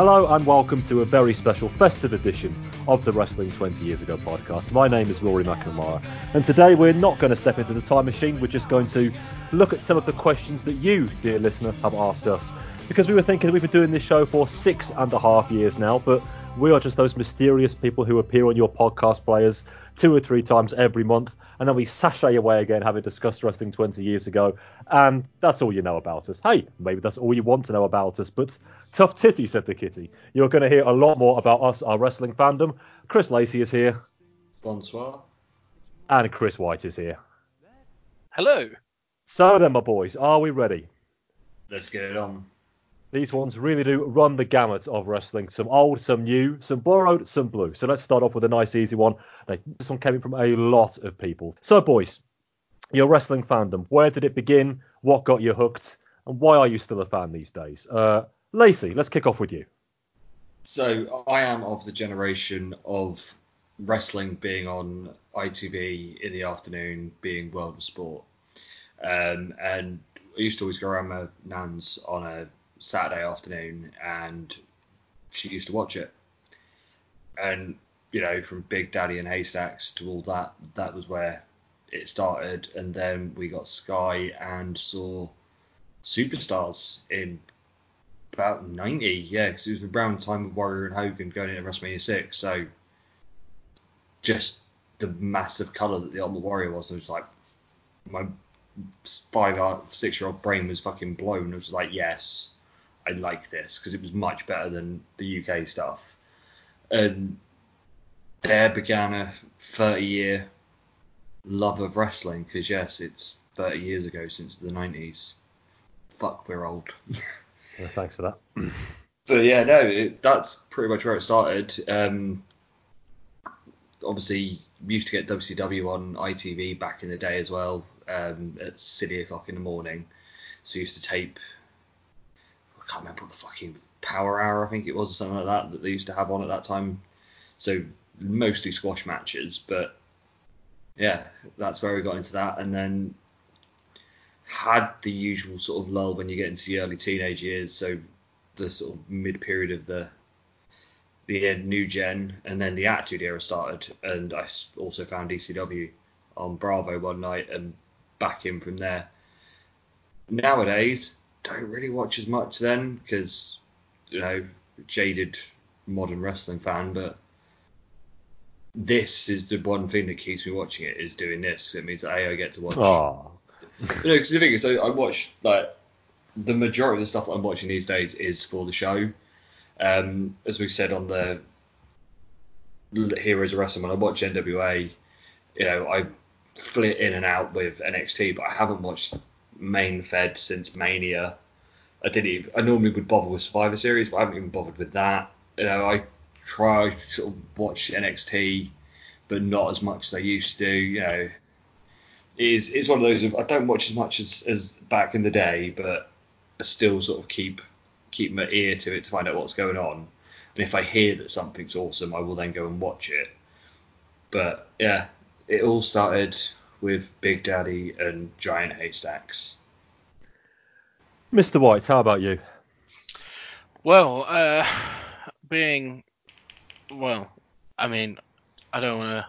Hello and welcome to a very special festive edition of the Wrestling 20 Years Ago podcast. My name is Rory McNamara, and today we're not going to step into the time machine. We're just going to look at some of the questions that you, dear listener, have asked us. Because we were thinking we've been doing this show for six and a half years now, but we are just those mysterious people who appear on your podcast players two or three times every month, and then we sashay away again having discussed wrestling 20 years ago, and that's all you know about us. Hey, maybe that's all you want to know about us, but tough titty, said the kitty. You're going to hear a lot more about us, our wrestling fandom. Chris Lacey is here, Bonsoir. and Chris White is here. Hello. So then, my boys, are we ready? Let's get it on. These ones really do run the gamut of wrestling. Some old, some new, some borrowed, some blue. So let's start off with a nice, easy one. This one came from a lot of people. So, boys, your wrestling fandom. Where did it begin? What got you hooked? And why are you still a fan these days? Uh, Lacey, let's kick off with you. So I am of the generation of wrestling being on ITV in the afternoon, being World of Sport. Um, and I used to always go around my nan's on a Saturday afternoon, and she used to watch it. And you know, from Big Daddy and Haystacks to all that, that was where it started. And then we got Sky and saw Superstars in about 90, yeah, because it was around time of Warrior and Hogan going into WrestleMania 6. So just the massive colour that the Ultimate Warrior was, I was like, my five, six year old brain was fucking blown. I was like, yes, I like this because it was much better than the UK stuff. And there began a 30 year love of wrestling because, yes, it's 30 years ago since the 90s. Fuck, we're old. Uh, thanks for that. But yeah, no, it, that's pretty much where it started. Um, obviously, we used to get WCW on ITV back in the day as well um, at silly o'clock in the morning. So used to tape. Can't remember what the fucking Power Hour, I think it was, or something like that, that they used to have on at that time. So mostly squash matches, but yeah, that's where we got into that, and then had the usual sort of lull when you get into the early teenage years. So the sort of mid period of the the new gen, and then the Attitude Era started, and I also found ECW on Bravo one night and back in from there. Nowadays, don't really watch as much then because you know jaded modern wrestling fan, but this is the one thing that keeps me watching it is doing this. It means a I get to watch Oh, you know, because the thing is, I, I watch like the majority of the stuff that I'm watching these days is for the show. Um, as we said on the Heroes of Wrestling, when I watch NWA, you know, I flit in and out with NXT, but I haven't watched main fed since Mania. I didn't. Even, I normally would bother with Survivor Series, but I haven't even bothered with that. You know, I try to sort of watch NXT, but not as much as I used to. You know, is it's one of those I don't watch as much as, as back in the day, but I still sort of keep keep my ear to it to find out what's going on. And if I hear that something's awesome, I will then go and watch it. But yeah, it all started with Big Daddy and Giant Haystacks. Mr. White, how about you? Well, uh, being, well, I mean, I don't want to,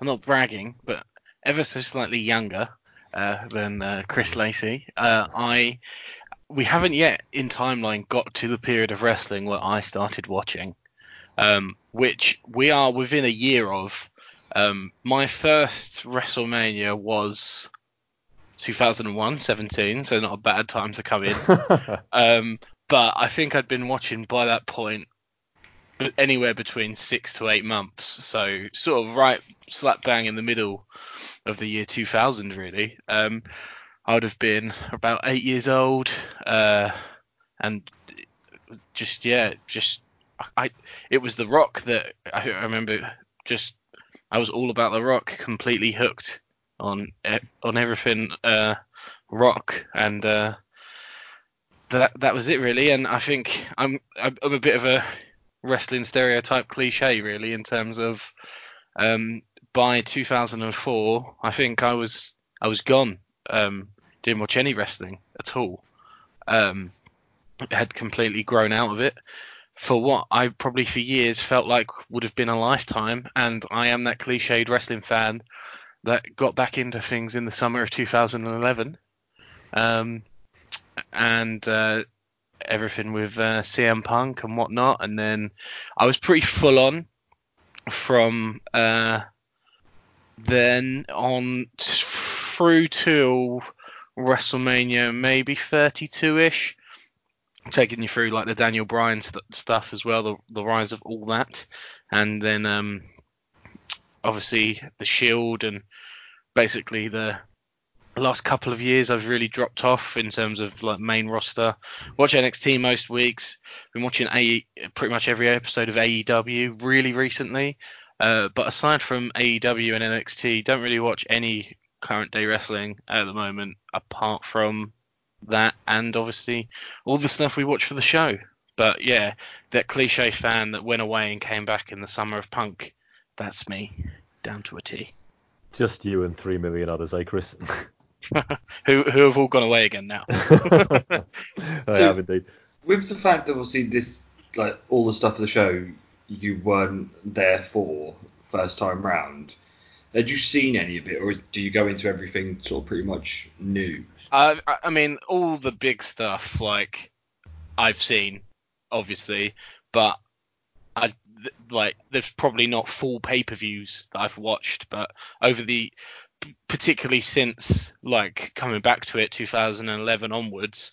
I'm not bragging, but ever so slightly younger uh, than uh, Chris Lacey, uh, I, we haven't yet in timeline got to the period of wrestling where I started watching, um, which we are within a year of. Um, my first WrestleMania was 2001, 17, so not a bad time to come in. Um, but I think I'd been watching by that point anywhere between six to eight months. So sort of right slap bang in the middle of the year 2000, really. Um, I would have been about eight years old, uh, and just yeah, just I. It was the Rock that I, I remember. Just I was all about the Rock, completely hooked on on everything uh, Rock, and uh, that that was it really. And I think I'm I'm I'm a bit of a wrestling stereotype cliche really in terms of um, by 2004 I think I was I was gone. Um, didn't watch any wrestling at all. Um, had completely grown out of it for what I probably for years felt like would have been a lifetime. And I am that cliched wrestling fan that got back into things in the summer of 2011. Um, and uh, everything with uh, CM Punk and whatnot. And then I was pretty full on from uh, then on through to WrestleMania, maybe 32 ish. Taking you through like the Daniel Bryan st- stuff as well, the, the rise of all that, and then um, obviously the Shield and basically the last couple of years I've really dropped off in terms of like main roster. Watch NXT most weeks. Been watching A pretty much every episode of AEW really recently. Uh, but aside from AEW and NXT, don't really watch any current day wrestling at the moment apart from that and obviously all the stuff we watch for the show. But yeah, that cliche fan that went away and came back in the summer of punk, that's me, down to a T. Just you and three million others, eh, Chris? who who have all gone away again now. I have indeed. With the fact that obviously this, like all the stuff of the show, you weren't there for first time round. Had you seen any of it, or do you go into everything sort of pretty much new? Uh, I mean, all the big stuff like I've seen, obviously, but I like there's probably not full pay-per-views that I've watched, but over the particularly since like coming back to it 2011 onwards,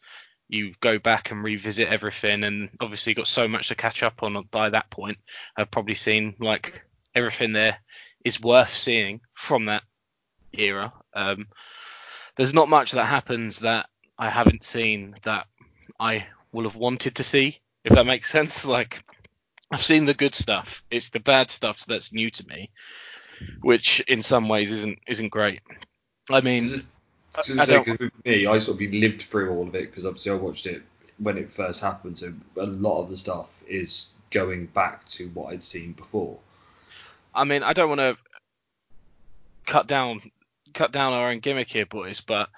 you go back and revisit everything, and obviously got so much to catch up on by that point. I've probably seen like everything there is worth seeing from that era. Um, there's not much that happens that I haven't seen that I will have wanted to see, if that makes sense. Like I've seen the good stuff. It's the bad stuff that's new to me, which in some ways isn't isn't great. I mean, Just, just I say, don't- with me, I sort of lived through all of it because obviously I watched it when it first happened. So a lot of the stuff is going back to what I'd seen before. I mean, I don't want to cut down cut down our own gimmick here, boys, but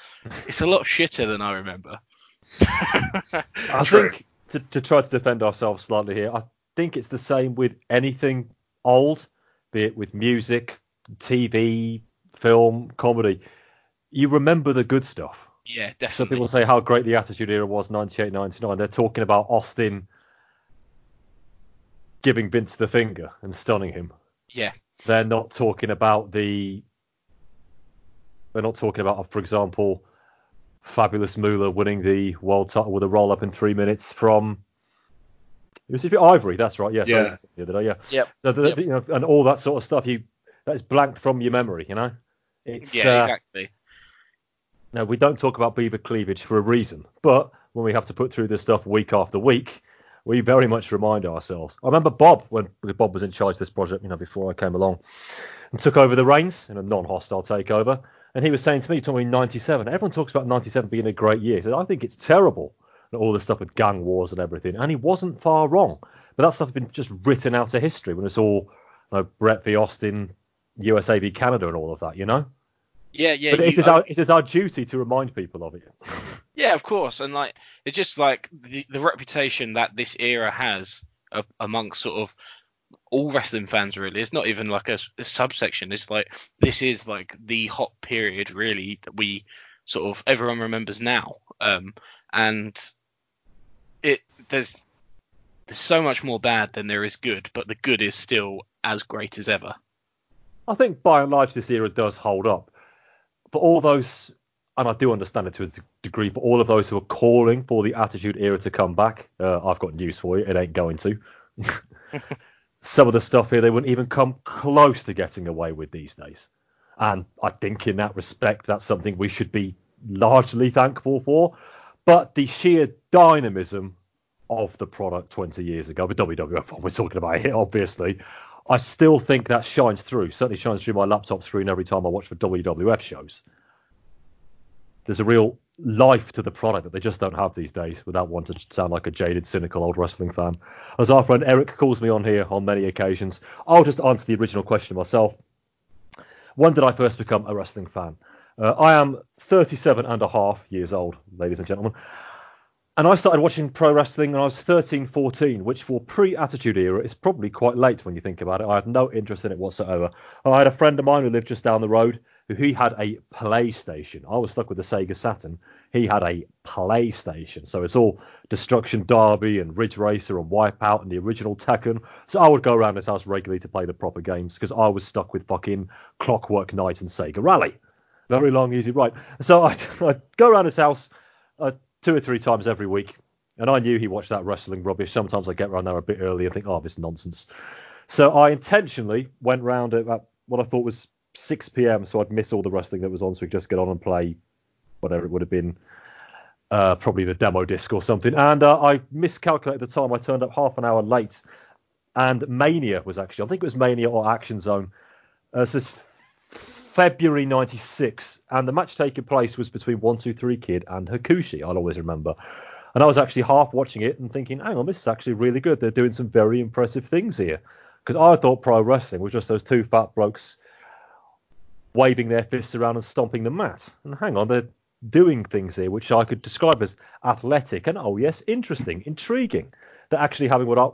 it's a lot shitter than I remember. I True. think to, to try to defend ourselves slightly here, I think it's the same with anything old, be it with music, TV, film, comedy. You remember the good stuff. yeah, definitely. Some people say how great the Attitude Era was 98 99. They're talking about Austin giving Vince the finger and stunning him. Yeah, They're not talking about the. They're not talking about, for example, Fabulous Moolah winning the world title with a roll up in three minutes from. It was Ivory, that's right. Yes, Yeah. the other day, yeah. Yep. So the, Yep. you know, and all that sort of stuff, you that's blanked from your memory, you know. It's, yeah, uh, exactly. now, we don't talk about beaver cleavage for a reason, but when we have to put through this stuff week after week, we very much remind ourselves. I remember Bob when Bob was in charge of this project, you know, before I came along and took over the reins in a non-hostile takeover, and he was saying to me, talking in '97, everyone talks about '97 being a great year. He said, I think it's terrible, all the stuff with gang wars and everything, and he wasn't far wrong. But that stuff has been just written out of history when it's all you know, Brett v Austin, USA v Canada, and all of that, you know. Yeah, yeah. but it you- is our it is our duty to remind people of it. Yeah, of course, and like it's just like the, the reputation that this era has a, amongst sort of all wrestling fans. Really, it's not even like a subsection. It's like this is like the hot period, really, that we sort of everyone remembers now. Um, and it there's there's so much more bad than there is good, but the good is still as great as ever. I think by and large this era does hold up. But all those, and I do understand it to a degree, but all of those who are calling for the Attitude Era to come back, uh, I've got news for you. It ain't going to. some of the stuff here they wouldn't even come close to getting away with these days. And I think in that respect, that's something we should be largely thankful for. But the sheer dynamism of the product 20 years ago, the WWF one we're talking about here, obviously, I still think that shines through. Certainly shines through my laptop screen every time I watch the WWF shows. There's a real life to the product that they just don't have these days without wanting to sound like a jaded, cynical old wrestling fan. As our friend Eric calls me on here on many occasions, I'll just answer the original question myself. When did I first become a wrestling fan? Uh, I am 37 and a half years old, ladies and gentlemen. And I started watching pro wrestling when I was 13, 14, which for pre-attitude era is probably quite late when you think about it. I had no interest in it whatsoever. I had a friend of mine who lived just down the road who he had a PlayStation. I was stuck with the Sega Saturn. He had a PlayStation. So it's all Destruction Derby and Ridge Racer and Wipeout and the original Tekken. So I would go around his house regularly to play the proper games because I was stuck with fucking Clockwork Knight and Sega Rally. Very long, easy ride. So I'd, I'd go around his house uh, two or three times every week. And I knew he watched that wrestling rubbish. Sometimes I get around there a bit early and think, oh, this nonsense. So I intentionally went round at what I thought was 6 p.m. so I'd miss all the wrestling that was on, so we could just get on and play whatever it would have been, uh, probably the demo disc or something. And uh, I miscalculated the time. I turned up half an hour late, and Mania was actually, I think it was Mania or Action Zone. Uh, so February '96, and the match taking place was between One Two Three Kid and Hakushi. I'll always remember. And I was actually half watching it and thinking, hang on, this is actually really good. They're doing some very impressive things here. Because I thought pro wrestling was just those two fat blokes waving their fists around and stomping the mat. And hang on, they're doing things here which I could describe as athletic and oh yes, interesting, intriguing. They're actually having what I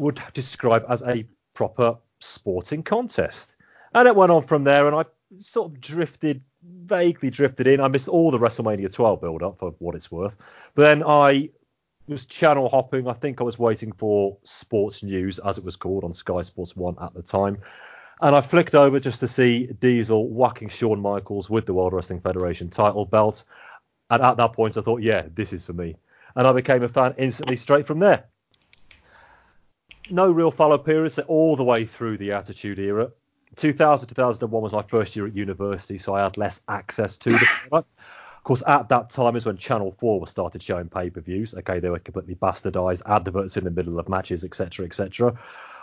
would describe as a proper sporting contest. And it went on from there, and I sort of drifted, vaguely drifted in. I missed all the WrestleMania 12 build up for what it's worth. But then I was channel hopping. I think I was waiting for sports news, as it was called, on Sky Sports 1 at the time. And I flicked over just to see Diesel whacking Shawn Michaels with the World Wrestling Federation title belt. And at that point, I thought, yeah, this is for me. And I became a fan instantly straight from there. No real follow periods all the way through the Attitude Era. 2000 2001 was my first year at university, so I had less access to the product. Of course, at that time is when Channel 4 was started showing pay per views. Okay, they were completely bastardized, adverts in the middle of matches, etc., etc.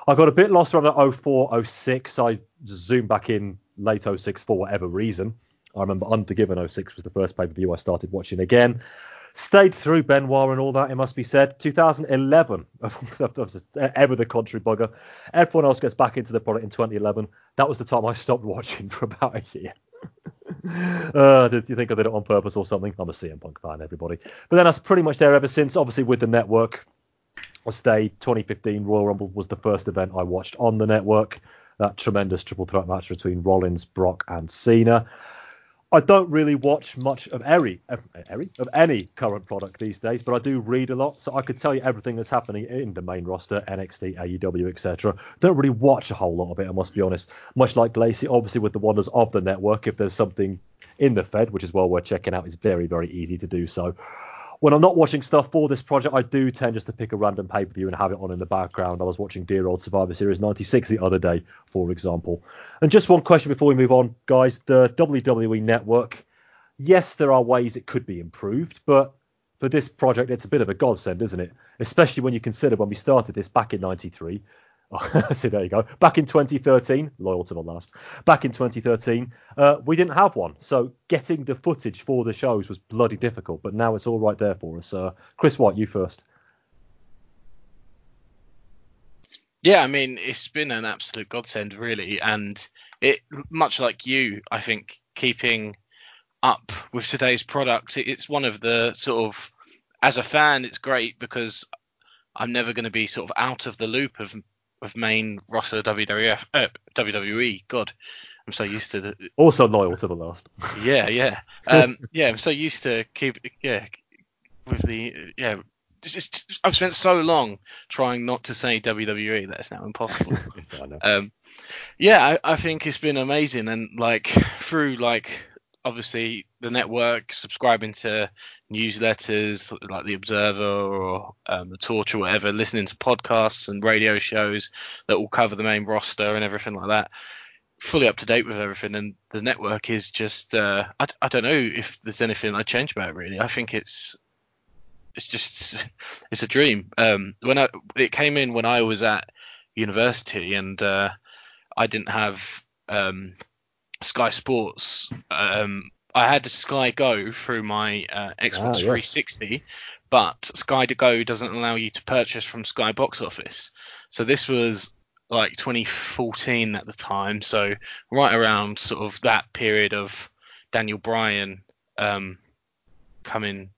I got a bit lost around 04, 06. I zoomed back in late 06 for whatever reason. I remember Unforgiven 06 was the first pay per view I started watching again. Stayed through Benoit and all that, it must be said. 2011, ever the contrary bugger. Everyone else gets back into the product in 2011. That was the time I stopped watching for about a year. uh, did you think I did it on purpose or something? I'm a CM Punk fan, everybody. But then I was pretty much there ever since. Obviously, with the network, I stayed. 2015 Royal Rumble was the first event I watched on the network. That tremendous triple threat match between Rollins, Brock, and Cena. I don't really watch much of any, of any current product these days, but I do read a lot, so I could tell you everything that's happening in the main roster, NXT, AEW, etc. Don't really watch a whole lot of it, I must be honest. Much like Lacey, obviously with the wonders of the network, if there's something in the Fed, which is well worth checking out, it's very, very easy to do so when I'm not watching stuff for this project, I do tend just to pick a random pay per view and have it on in the background. I was watching Dear Old Survivor Series 96 the other day, for example. And just one question before we move on, guys. The WWE Network, yes, there are ways it could be improved, but for this project, it's a bit of a godsend, isn't it? Especially when you consider when we started this back in 93, See, there you go. Back in 2013, loyal to the last. Back in 2013, uh, we didn't have one, so getting the footage for the shows was bloody difficult. But now it's all right there for us. Uh, Chris White, you first. Yeah, I mean, it's been an absolute godsend, really, and it much like you, I think, keeping up with today's product, it's one of the sort of as a fan, it's great because I'm never going to be sort of out of the loop of of main roster WWF uh, WWE. God, I'm so used to the. Also loyal to the last. yeah, yeah, um, yeah. I'm so used to keep yeah with the yeah. Just, I've spent so long trying not to say WWE that it's now impossible. um, yeah, I, I think it's been amazing, and like through like obviously the network, subscribing to newsletters like the Observer or um, the Torch or whatever, listening to podcasts and radio shows that will cover the main roster and everything like that. Fully up to date with everything, and the network is just uh, I, I don't know if there's anything I'd change about it really. I think it's it's just it's a dream. Um, when I it came in when I was at university and uh, I didn't have um, Sky Sports. Um, I had Sky Go through my uh, Xbox Ah, yes. 360, but Sky to Go doesn't allow you to purchase from Sky Box Office. So this was like 2014 at the time, so right around sort of that period of Daniel Bryan um, coming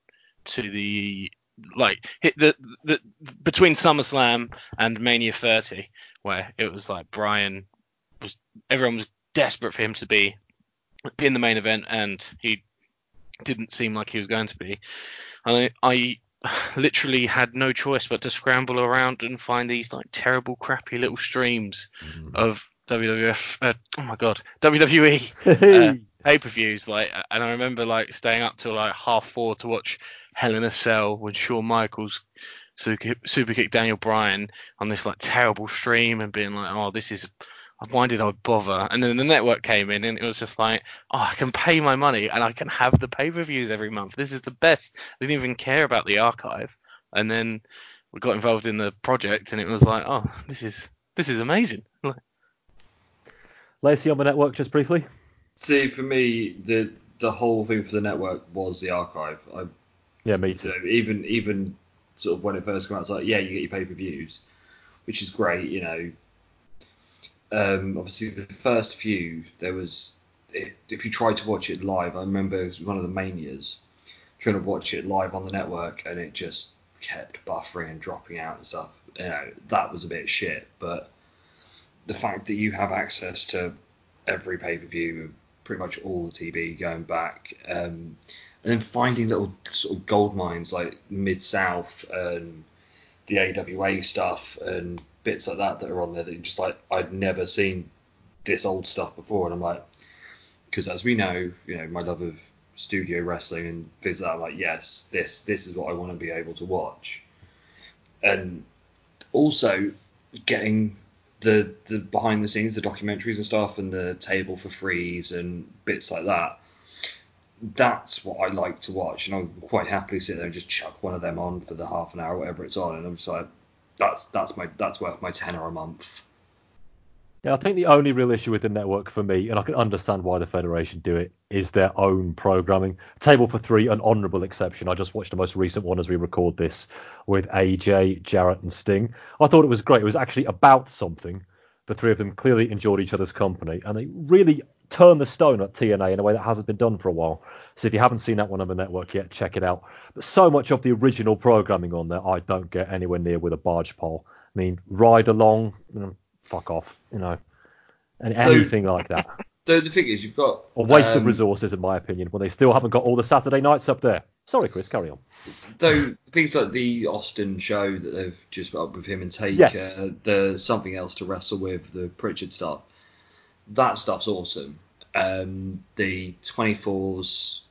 to the like hit the, the between SummerSlam and Mania 30, where it was like Bryan was everyone was desperate for him to be be in the main event, and he didn't seem like he was going to be. I I literally had no choice but to scramble around and find these like terrible, crappy little streams of WWF. Uh, oh my god, WWE uh, pay per views. Like, and I remember like staying up till like half four to watch Hell in a Cell when Shawn Michaels super, kicked Daniel Bryan on this like terrible stream and being like, oh, this is. Why did I bother? And then the network came in and it was just like, oh, I can pay my money and I can have the pay per views every month. This is the best. I didn't even care about the archive. And then we got involved in the project and it was like, oh, this is this is amazing. Like, Lacey on the network, just briefly. See, for me, the the whole thing for the network was the archive. I Yeah, me you too. know, even even sort of when it first came out, it's like, yeah, you get your pay per views, which is great, you know. Um, obviously, the first few there was, if you tried to watch it live, I remember it was one of the manias trying to watch it live on the network, and it just kept buffering and dropping out and stuff. You know, that was a bit shit, but the fact that you have access to every pay per view, pretty much all the TV going back, um, and then finding little sort of gold mines like Mid South and the AWA stuff and bits like that that are on there that you're just like I'd never seen this old stuff before, and I'm like, because as we know, you know, my love of studio wrestling and things like that, I'm like, yes, this this is what I want to be able to watch, and also getting the the behind the scenes, the documentaries and stuff, and the table for frees and bits like that. That's what I like to watch, and I'll quite happily sit there and just chuck one of them on for the half an hour, whatever it's on, and I'm just like, that's that's my that's worth my tenner a month. Yeah, I think the only real issue with the network for me, and I can understand why the Federation do it, is their own programming. Table for three, an honourable exception. I just watched the most recent one as we record this with AJ, Jarrett, and Sting. I thought it was great. It was actually about something. The three of them clearly enjoyed each other's company, and they really turned the stone at TNA in a way that hasn't been done for a while. So if you haven't seen that one on the network yet, check it out. But so much of the original programming on there, I don't get anywhere near with a barge pole. I mean, ride along, you know, fuck off, you know, and anything like that. So the thing is, you've got A waste of um, resources, in my opinion, when they still haven't got all the Saturday nights up there. Sorry, Chris, carry on. Though things like the Austin show that they've just got up with him and Take, Yes. uh, the something else to wrestle with, the Prichard stuff, that stuff's awesome. Um, the 24s,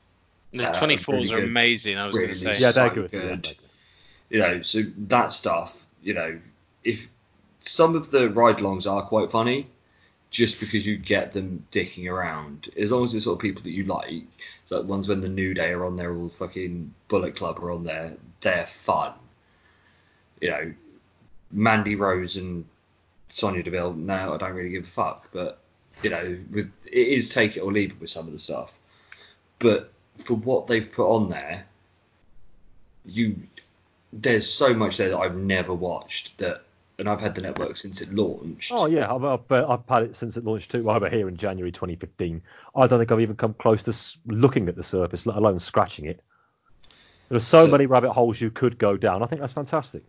the Uh, 24s really are good. amazing. I was Really going to say. Yeah, they're so good. Yeah, good. you know, so that stuff, you know, if some of the ride-alongs are quite funny, just because you get them dicking around, as long as it's sort of people that you like, so like ones when the New Day are on there, all fucking Bullet Club are on there, they're fun. You know, Mandy Rose and Sonya Deville, now I don't really give a fuck, but you know, with it is take it or leave it with some of the stuff. But for what they've put on there, you there's so much there that I've never watched that, and I've had the network since it launched. Oh yeah, I've, I've, uh, I've had it since it launched too. Over here in January 2015. I don't think I've even come close to looking at the surface, let alone scratching it. There's so, So- many rabbit holes you could go down. I think that's fantastic.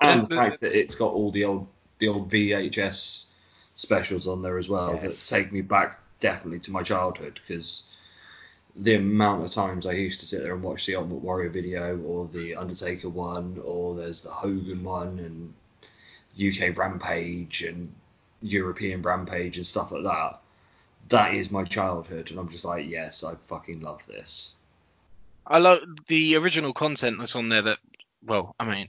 and The- the fact that it's got all the old the old VHS specials on there as well Yes. that take me back definitely to my childhood because the amount of times I used to sit there and watch the Ultimate Warrior video or the Undertaker one or there's the Hogan one and UK Rampage and European Rampage and stuff like that. that is my childhood, and I'm just like, yes, I fucking love this. I love the original content that's on there. That well, I mean,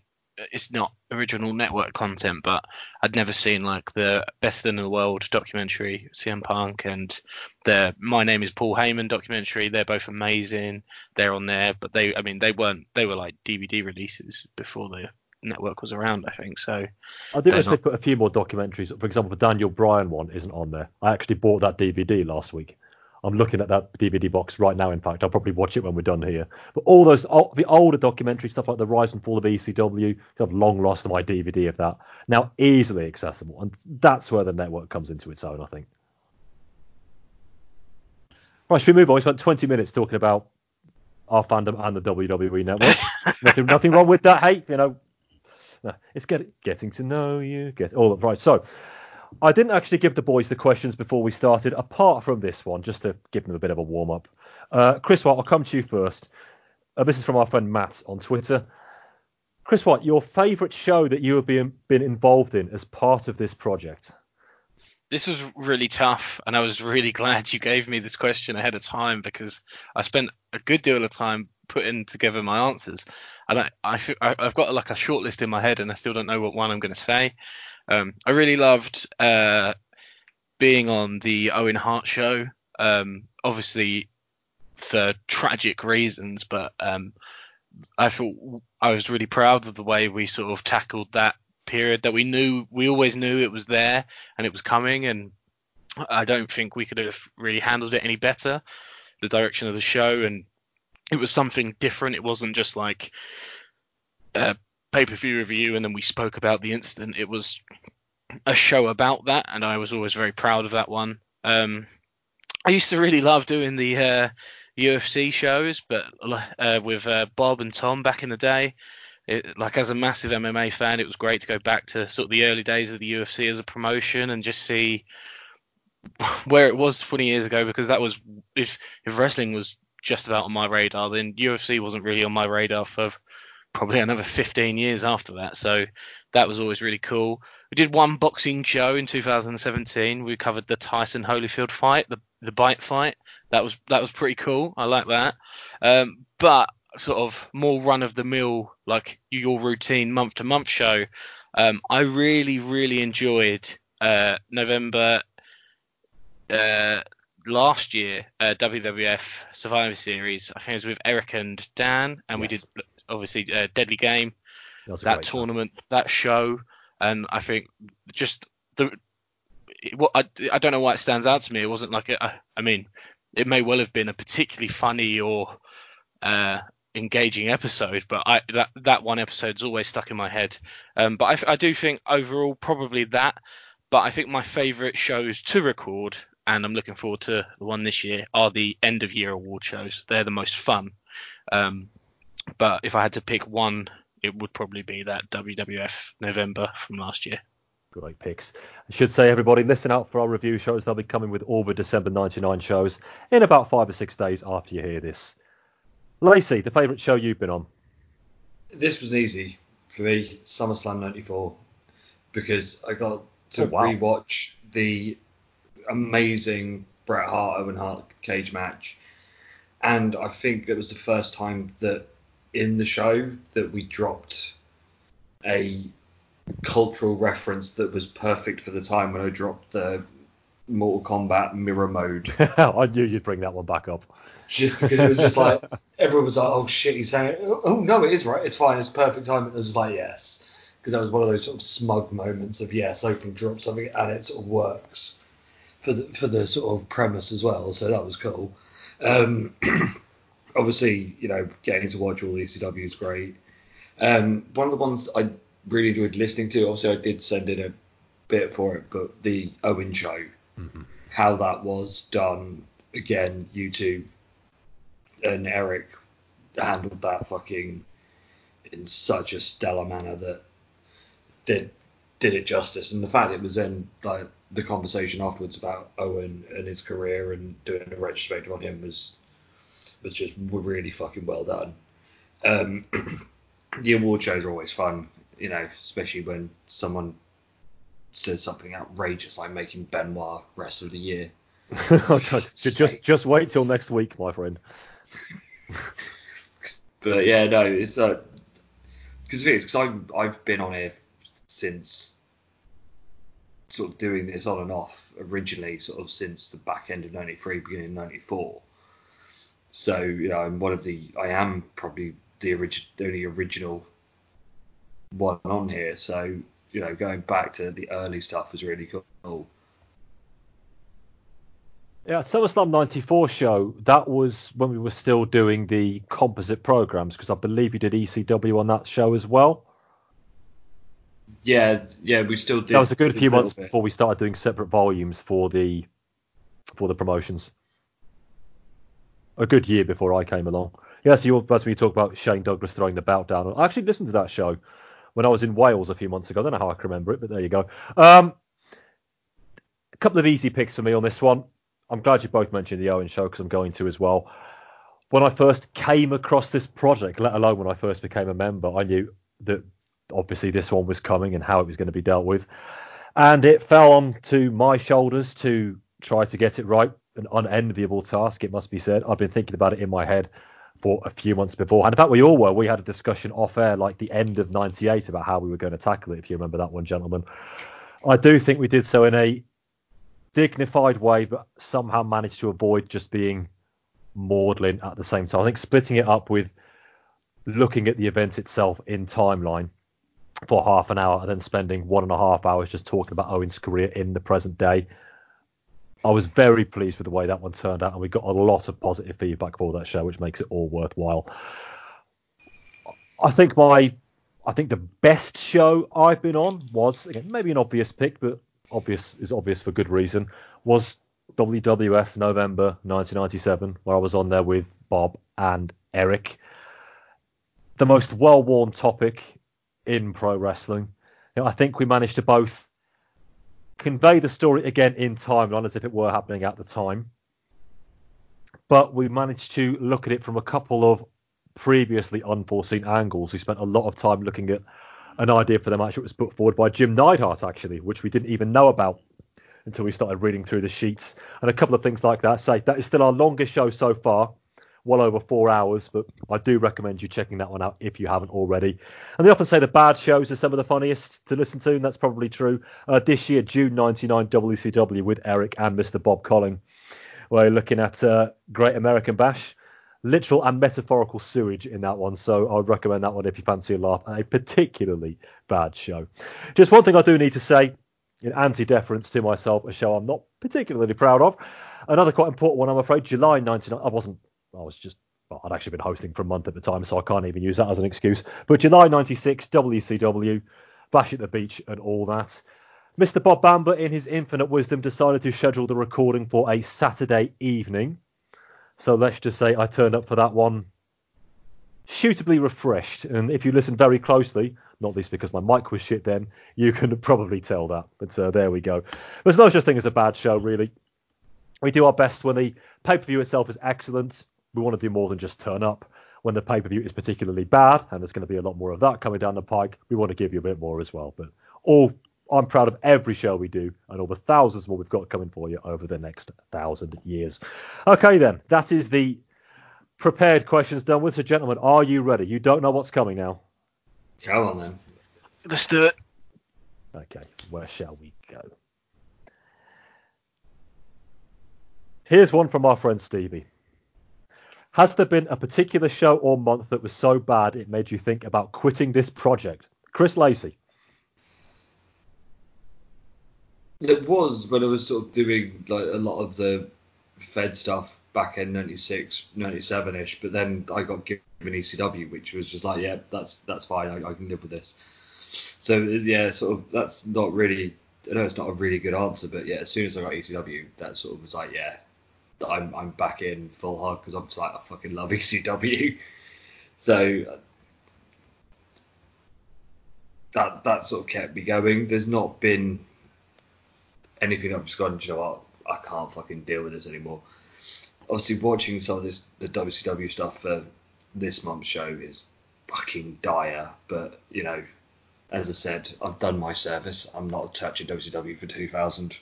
it's not original network content, but I'd never seen like the Best in the World documentary, CM Punk, and the My Name Is Paul Heyman documentary. They're both amazing. They're on there, but they, I mean, they weren't. They were like DVD releases before the network was around. I think so. I do wish they not- put a few more documentaries. For example, the Daniel Bryan one isn't on there. I actually bought that DVD last week. I'm looking at that DVD box right now. In fact, I'll probably watch it when we're done here. But all those, the older documentary stuff like the rise and fall of ECW, I've long lost my DVD of that. Now easily accessible, and that's where the network comes into its own. I think. Right, should we move on? We spent 20 minutes talking about our fandom and the WWE network. nothing, nothing wrong with that. Hey, you know, it's get, getting to know you. Get all right. So, I didn't actually give the boys the questions before we started, apart from this one, just to give them a bit of a warm up. Uh, Chris White, I'll come to you first. Uh, this is from our friend Matt on Twitter. Chris White, your favourite show that you have been been involved in as part of this project? this was really tough, and I was really glad you gave me this question ahead of time because I spent a good deal of time putting together my answers, and I, I I've got like a short list in my head, and I still don't know what one I'm going to say. Um, I really loved uh, being on the Owen Hart show, um, obviously for tragic reasons, but um, I thought I was really proud of the way we sort of tackled that period that we knew we always knew it was there and it was coming. And I don't think we could have really handled it any better the direction of the show. And it was something different. It wasn't just like a pay-per-view review and then we spoke about the incident. It was a show about that and I was always very proud of that one. Um I used to really love doing the uh UFC shows but uh, with uh, Bob and Tom back in the day it, like as a massive MMA fan, it was great to go back to sort of the early days of the UFC as a promotion and just see where it was 20 years ago because that was if if wrestling was just about on my radar, then UFC wasn't really on my radar for probably another 15 years after that. So that was always really cool. We did one boxing show in 2017. We covered the Tyson Holyfield fight, the the bite fight. That was that was pretty cool. I like that. Um, but sort of more run of the mill, like your routine month to month show. Um, I really, really enjoyed uh, November uh, last year uh, WWF Survivor Series. I think it was with Eric and Dan, and we did obviously uh, Deadly Game That, that tournament, that show, and I think just the what I, I don't know why it stands out to me. It wasn't like a, I mean, it may well have been a particularly funny or uh, engaging episode, but I that that one episode's always stuck in my head. Um, but I do think overall probably that. But I think my favourite shows to record, and I'm looking forward to the one this year, are the end of year award shows. They're the most fun. Um, but if I had to pick one, it would probably be that WWF November from last year. Great picks. I should say, everybody, listen out for our review shows. They'll be coming with all the December 99 shows in about five or six days after you hear this. Lacey, the favourite show you've been on? This was easy for me, SummerSlam 94, because I got to Oh, wow. rewatch the amazing Bret Hart Owen Hart cage match, and I think it was the first time that in the show that we dropped a cultural reference that was perfect for the time when I dropped the Mortal Kombat mirror mode I knew you'd bring that one back up. just because it was just like everyone was like, "Oh shit, he's saying it." Oh oh, no, it is right. It's fine. It's perfect time. And it was just like yes, because that was one of those sort of smug moments of yes, I can drop something and it sort of works for the for the sort of premise as well. So that was cool. Um, obviously, you know, getting to watch all the ECW is great. Um, one of the ones I really enjoyed listening to. Obviously, I did send in a bit for it, but the Owen show, how that was done. Again, you two and Eric handled that fucking in such a stellar manner that did did it justice. And the fact it was then like the conversation afterwards about Owen and his career and doing a retrospective on him was was just really fucking well done. Um, the award shows are always fun, you know, especially when someone says something outrageous like making Benoit Wrestler of the Year. just just just wait till next week, my friend. But yeah, no, it's uh, because because I've I've been on here since sort of doing this on and off originally, sort of since the back end of '93, beginning of '94. So you know, I'm one of the I am probably the origin the only original one on here. So you know, going back to the early stuff was really cool. Yeah, SummerSlam 94 show, that was when we were still doing the composite programs because I believe you did ECW on that show as well. Yeah, yeah, we still did. That was a good few months bit. before we started doing separate volumes for the for the promotions. A good year before I came along. Yeah, so you that's when you talk about Shane Douglas throwing the belt down. I actually listened to that show when I was in Wales a few months ago. I don't know how I can remember it, but there you go. Um, a couple of easy picks for me on this one. I'm glad you both mentioned the Owen show because I'm going to as well. When I first came across this project, let alone when I first became a member, I knew that obviously this one was coming and how it was going to be dealt with. And it fell onto my shoulders to try to get it right. An unenviable task, it must be said. I've been thinking about it in my head for a few months before. And in fact, we all were. We had a discussion off air, like the end of 98, about how we were going to tackle it, if you remember that one, gentlemen. I do think we did so in a dignified way, but somehow managed to avoid just being maudlin at the same time. I think splitting it up with looking at the event itself in timeline for half an hour and then spending one and a half hours just talking about Owen's career in the present day. I was very pleased with the way that one turned out, and we got a lot of positive feedback for that show, which makes it all worthwhile. I think my, I think the best show I've been on was again maybe an obvious pick, but obvious is obvious for good reason. Was WWF November 1997, where I was on there with Bob and Eric. The most well-worn topic in pro wrestling. You know, I think we managed to both convey the story again in timeline as if it were happening at the time. But we managed to look at it from a couple of previously unforeseen angles. We spent a lot of time looking at an idea for the match that was put forward by Jim Neidhart, actually, which we didn't even know about until we started reading through the sheets and a couple of things like that. Say that is still our longest show so far, well over four hours, but I do recommend you checking that one out if you haven't already. And they often say the bad shows are some of the funniest to listen to, and that's probably true. Uh, this year, June 99 WCW with Eric and Mr. Bob Colling, you're looking at uh, Great American Bash. Literal and metaphorical sewage in that one, so I would recommend that one if you fancy a laugh. A particularly bad show. Just one thing I do need to say, in anti-deference to myself, a show I'm not particularly proud of. Another quite important one, I'm afraid. July 99. I wasn't. I was just. Well, I'd actually been hosting for a month at the time, so I can't even use that as an excuse. But July 96, WCW, Bash at the Beach, and all that. Mr. Bob Bamber, in his infinite wisdom, decided to schedule the recording for a Saturday evening. So let's just say I turned up for that one suitably refreshed. And if you listen very closely, not least because my mic was shit then, you can probably tell that. But uh, there we go. There's no such thing as a bad show, really. We do our best when the pay per view itself is excellent. We want to do more than just turn up. When the pay per view is particularly bad, and there's going to be a lot more of that coming down the pike, we want to give you a bit more as well. But all I'm proud of every show we do and all the thousands more we've got coming for you over the next thousand years. Okay, then, that is the prepared questions done with. So, gentlemen, are you ready? You don't know what's coming now. Come on then. Let's do it. Okay, where shall we go? Here's one from our friend Stevie. Has there been a particular show or month that was so bad it made you think about quitting this project? Chris Lacey. It was when I was sort of doing like a lot of the Fed stuff back in 96, 97 ish, but then I got given ECW, which was just like, yeah, that's that's fine, I, I can live with this. So yeah, sort of that's not really, I know it's not a really good answer, but yeah, as soon as I got ECW, that sort of was like, yeah, I'm I'm back in full hard because I'm just like I fucking love ECW. So that that sort of kept me going. There's not been anything I've just gone, you know what, I can't fucking deal with this anymore. Obviously, watching some of this the WCW stuff for this month's show is fucking dire, but you know, as I said, I've done my service. I'm not touching WCW for 2000.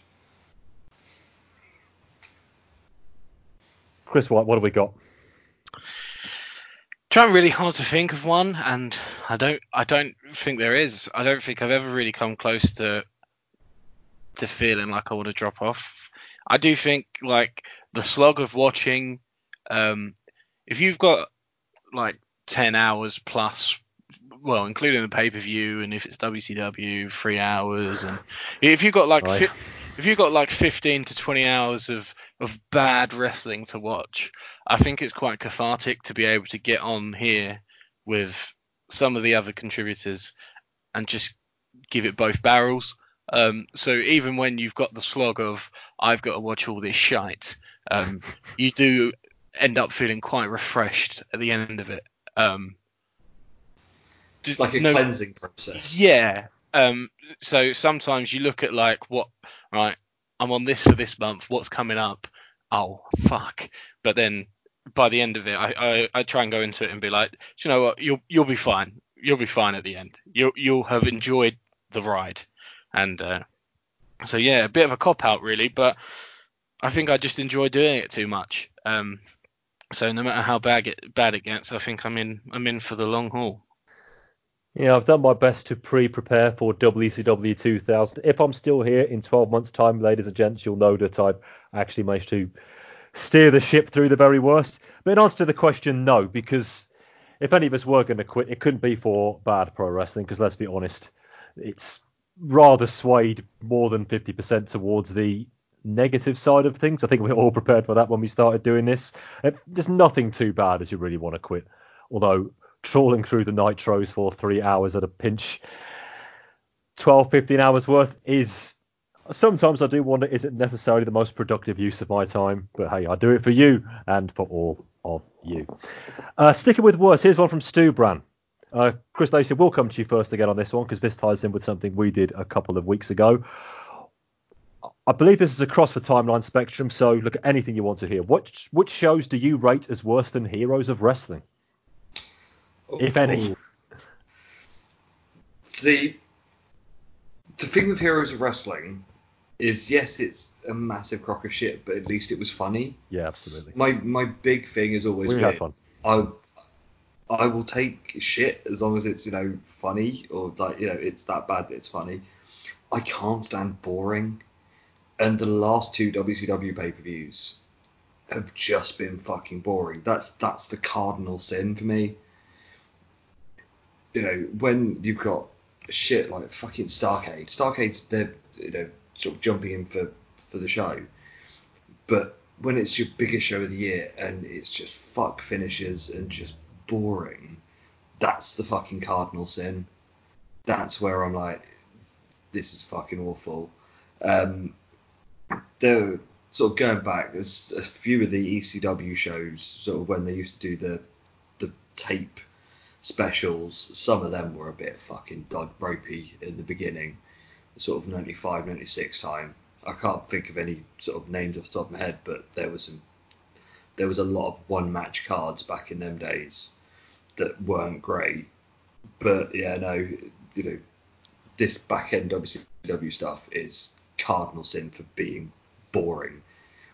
Chris White, what have we got? trying really hard to think of one, and I don't. I don't think there is. I don't think I've ever really come close to to feeling like I want to drop off. I do think like the slog of watching. Um, if you've got like ten hours plus, well, including the pay per view, and if it's WCW, three hours, and if you've got like fi- if you've got like 15 to 20 hours of of bad wrestling to watch, I think it's quite cathartic to be able to get on here with some of the other contributors and just give it both barrels. Um, so even when you've got the slog of I've got to watch all this shite, um, you do end up feeling quite refreshed at the end of it. Um, It's like a no- cleansing process. yeah. Um, so sometimes you look at like what right, I'm on this for this month. What's coming up? Oh fuck! But then by the end of it, I, I, I try and go into it and be like, "Do you know what? You'll you'll be fine. You'll be fine at the end. You'll you'll have enjoyed the ride." And uh, so yeah, a bit of a cop out really, but I think I just enjoy doing it too much. Um, so no matter how bad it bad it gets, I think I'm in I'm in for the long haul. Yeah, I've done my best to pre-prepare for WCW 2000. If I'm still here in 12 months' time, ladies and gents, you'll know that I've actually managed to steer the ship through the very worst. But in answer to the question, no, because if any of us were going to quit, it couldn't be for bad pro wrestling. Because let's be honest, it's rather swayed more than 50% towards the negative side of things. I think we're all prepared for that when we started doing this. Uh, There's nothing too bad as you really want to quit. Although trawling through the nitros for three hours at a pinch, 12, 15 hours worth is sometimes I do wonder is it necessarily the most productive use of my time? But hey, I do it for you and for all of you. Uh, sticking with worse, here's one from Stu Bran. Uh, Chris Lacey, we'll come to you first again on this one because this ties in with something we did a couple of weeks ago. I believe this is across the timeline spectrum, so look at anything you want to hear. Which which shows do you rate as worse than Heroes of Wrestling, if any? Oh. See, the thing with Heroes of Wrestling is yes, it's a massive crock of shit, but at least it was funny. Yeah, absolutely. My my big thing is always We been, had fun. I I will take shit as long as it's you know funny or like you know it's that bad that it's funny. I can't stand boring, and the last two WCW pay per views have just been fucking boring. That's that's the cardinal sin for me. You know when you've got shit like fucking Starcade. Starcade's they're you know sort of jumping in for for the show, but when it's your biggest show of the year and it's just fuck finishes and just boring, that's the fucking cardinal sin. That's where I'm like, this is fucking awful. Um, there, sort of going back, there's a few of the ECW shows, sort of when they used to do the the tape specials. Some of them were a bit fucking dog ropey in the beginning, sort of 95, 96 time. I can't think of any sort of names off the top of my head, but there was some there was a lot of one match cards back in them days that weren't great. But yeah, no, you know, this back end WCW stuff is cardinal sin for being boring,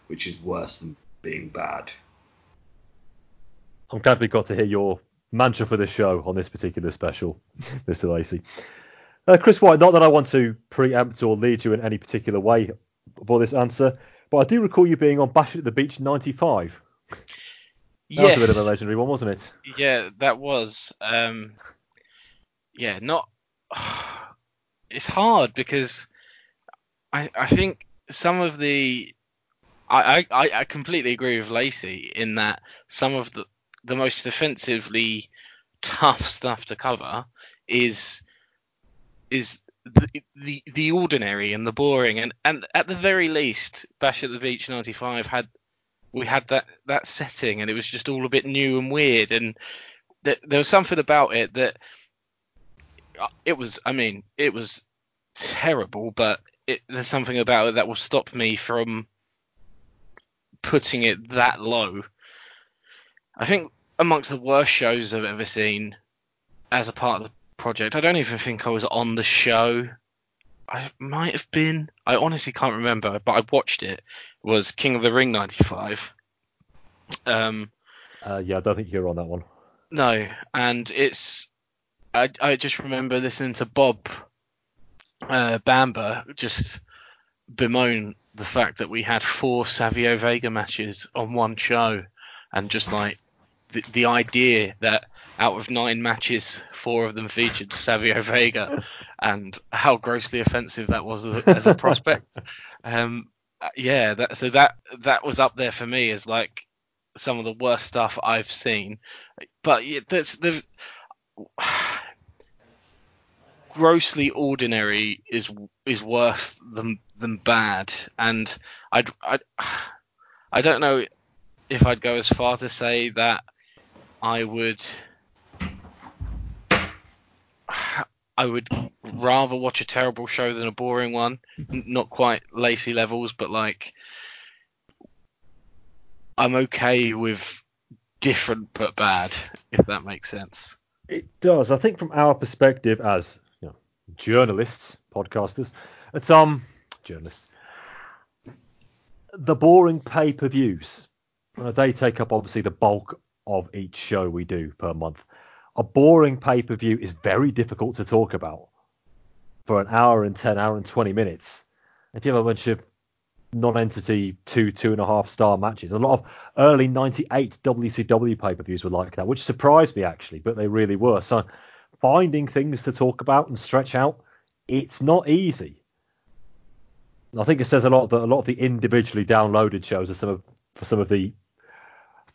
which is worse than being bad. I'm glad we got to hear your mantra for the show on this particular special, Mr. Lacey. Uh, Chris White, not that I want to preempt or lead you in any particular way for this answer, but I do recall you being on Bash at the Beach 95. That Yes. was a bit of a legendary one, wasn't it? Yeah, that was. Um, yeah, not. It's hard because I I think some of the I I, I completely agree with Lacey in that some of the the most offensively tough stuff to cover is is the, the the ordinary and the boring. And and at the very least Bash at the Beach 95 had we had that that setting and it was just all a bit new and weird. And th- there was something about it that uh, it was I mean it was terrible but it, there's something about it that will stop me from putting it that low I think amongst the worst shows I've ever seen as a part of the project I don't even think I was on the show. I might have been. I honestly can't remember but I watched it. It was King of the Ring 95 Um, Uh, yeah, I don't think you're on that one. no, and it's I I just remember listening to Bob uh, Bamber just bemoan the fact that we had four Savio Vega matches on one show, and just like the, the idea that out of nine matches, four of them featured Savio Vega, and how grossly offensive that was as a, as a prospect. Um, yeah, that so that that was up there for me as like some of the worst stuff I've seen. But yeah, there's there's grossly ordinary is is worse than than bad, and I'd I I don't know if I'd go as far to say that I would I would rather watch a terrible show than a boring one. Not quite Lacey levels, but like I'm okay with different but bad, if that makes sense. It does. I think from our perspective as you know, journalists, podcasters, it's um journalists. The boring pay-per-views, uh, they take up obviously the bulk of each show we do per month. A boring pay-per-view is very difficult to talk about for an hour and ten, hour and twenty minutes. If you have a bunch of non-entity two, two and a half star matches, a lot of early '98 WCW pay-per-views were like that, which surprised me actually, but they really were. So finding things to talk about and stretch out, it's not easy. I think it says a lot that a lot of the individually downloaded shows are some of for some of the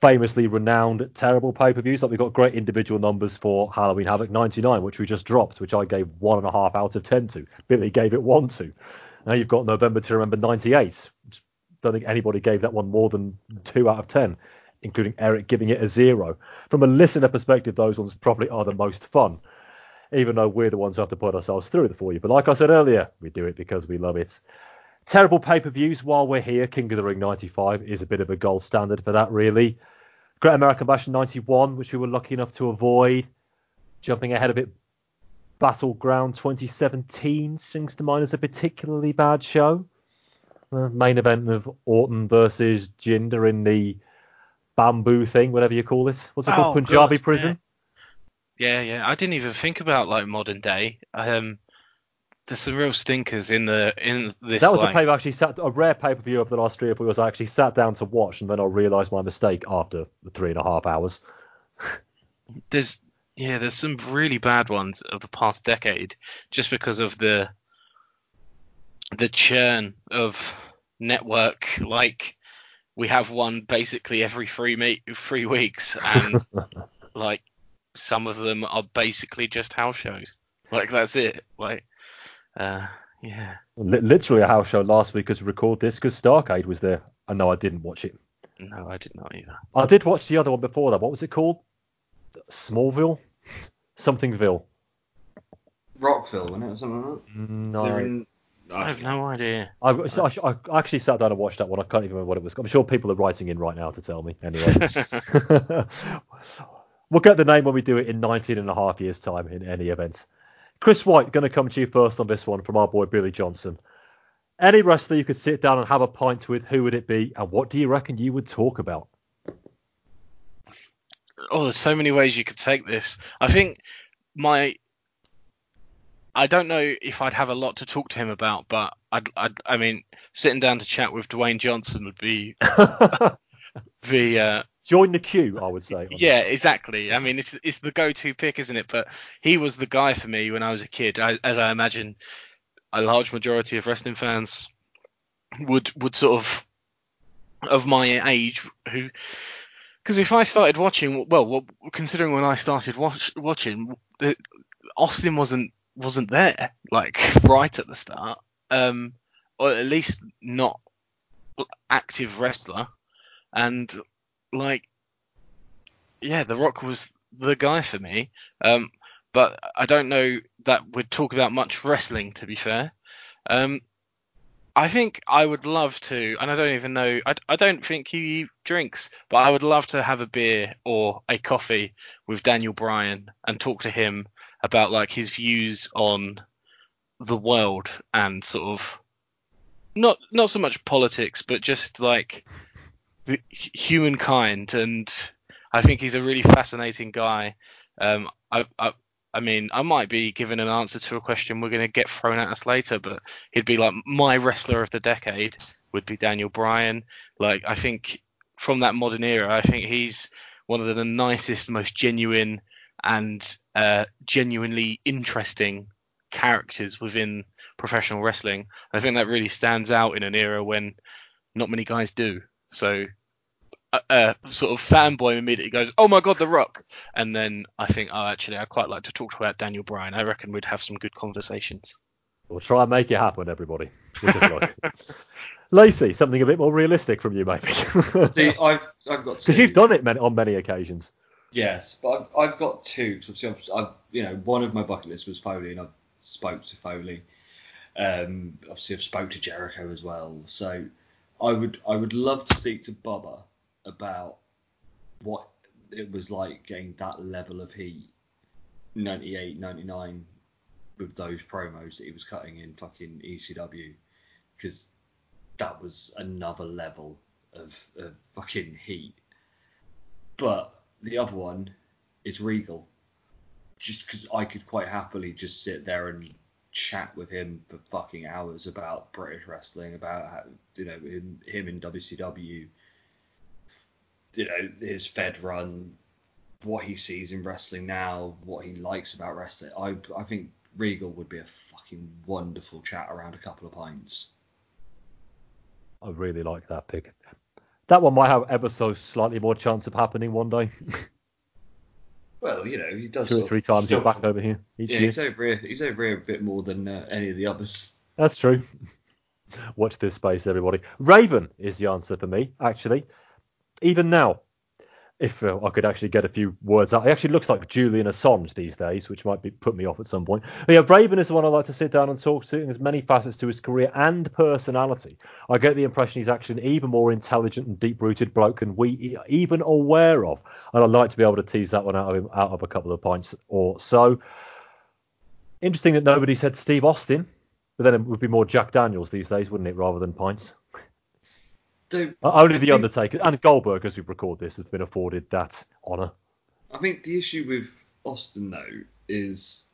famously renowned terrible pay-per-views. Like we've got great individual numbers for Halloween Havoc 99, which we just dropped, which I gave one and a half out of ten to. Billy gave it one to. Now you've got November to Remember 98. Don't think anybody gave that one more than two out of ten, including Eric giving it a zero. From a listener perspective, those ones probably are the most fun, even though we're the ones who have to put ourselves through it for you. But like I said earlier, we do it because we love it. Terrible pay-per-views while we're here. King of the Ring 95 is a bit of a gold standard for that, really. Great American Bash 91, which we were lucky enough to avoid. Jumping ahead of it, Battleground 2017 sings to mind as a particularly bad show. The main event of Orton versus Jinder in the bamboo thing, whatever you call this. What's it Oh, called? Punjabi God, prison? Yeah, yeah. I didn't even think about like modern day. Um, there's some real stinkers in the in this. That was a pay I actually sat a rare pay per view of the last three or four years. I actually sat down to watch, and then I realised my mistake after the three and a half hours. there's yeah, there's some really bad ones of the past decade just because of the the churn of network. Like we have one basically every three me- three weeks, and like some of them are basically just house shows. Like that's it. Like uh, yeah. Li- Literally a house show last week as we record this because Starcade was there. I know I didn't watch it. No, I did not either. I did watch the other one before that. What was it called? Smallville? Somethingville. Rockville, wasn't it? Or something like that. Is there No. in- I have no idea. I, I, I actually sat down and watched that one. I can't even remember what it was. I'm sure people are writing in right now to tell me. Anyway. we'll get the name when we do it in 19 and a half years' time in any event. Chris White, going to come to you first on this one from our boy Billy Johnson. Any wrestler you could sit down and have a pint with, who would it be, and what do you reckon you would talk about? oh, there's so many ways you could take this. I think my I don't know if I'd have a lot to talk to him about, but I'd, I'd I mean, sitting down to chat with Dwayne Johnson would be the uh, Join the queue, I would say. yeah, exactly. I mean, it's it's the go-to pick, isn't it? But he was the guy for me when I was a kid, I, as I imagine a large majority of wrestling fans would would sort of of my age who because if I started watching, well, considering when I started watch, watching, Austin wasn't wasn't there like right at the start, um, or at least not active wrestler, and like, yeah, The Rock was the guy for me. Um, but I don't know that we'd talk about much wrestling, to be fair. Um, I think I would love to, and I don't even know. I, I don't think he drinks, but I would love to have a beer or a coffee with Daniel Bryan and talk to him about like his views on the world and sort of not not so much politics, but just like the humankind, and I think he's a really fascinating guy. Um, I, I, I mean, I might be giving an answer to a question we're going to get thrown at us later, but he'd be like my wrestler of the decade would be Daniel Bryan. Like, I think from that modern era, I think he's one of the nicest, most genuine, and uh, genuinely interesting characters within professional wrestling. I think that really stands out in an era when not many guys do. So, uh, uh, sort of fanboy immediately goes, "Oh my God, The Rock," and then I think, "Oh, actually, I'd quite like to talk to about Daniel Bryan. I reckon we'd have some good conversations." We'll try and make it happen, everybody. Wish us luck. Lacey, something a bit more realistic from you, maybe. See, I've I've got Because you've done it many, on many occasions. Yes, but I've, I've got two. 'cause obviously I've, I've, you know, one of my bucket lists was Foley, and I've spoke to Foley. Um, obviously I've spoke to Jericho as well. So I would I would love to speak to Bubba about what it was like getting that level of heat, 98, 99, with those promos that he was cutting in fucking ECW, because that was another level of, of fucking heat. But the other one is Regal. Just because I could quite happily just sit there and chat with him for fucking hours about British wrestling, about how, you know him, him in WCW, you know his Fed run, what he sees in wrestling now, what he likes about wrestling. I I think Regal would be a fucking wonderful chat around a couple of pints. I really like that pick. That one might have ever so slightly more chance of happening one day. Well, you know he does Two or three times he's back over here each Yeah, year. he's over here. He's over here a bit more than uh, any of the others. That's true. Watch this space, everybody. Raven is the answer for me, actually. Even now, if uh, I could actually get a few words out, he actually looks like Julian Assange these days, which might be put me off at some point. But yeah, Raven is the one I like to sit down and talk to. There's many facets to his career and personality. I get the impression he's actually an even more intelligent and deep-rooted bloke than we even aware of. And I'd like to be able to tease that one out of him out of a couple of pints or so. Interesting that nobody said Steve Austin. But then it would be more Jack Daniels these days, wouldn't it, rather than pints? Uh, Only The Undertaker and Goldberg, as we record this, has been afforded that honour. I think the issue with Austin though is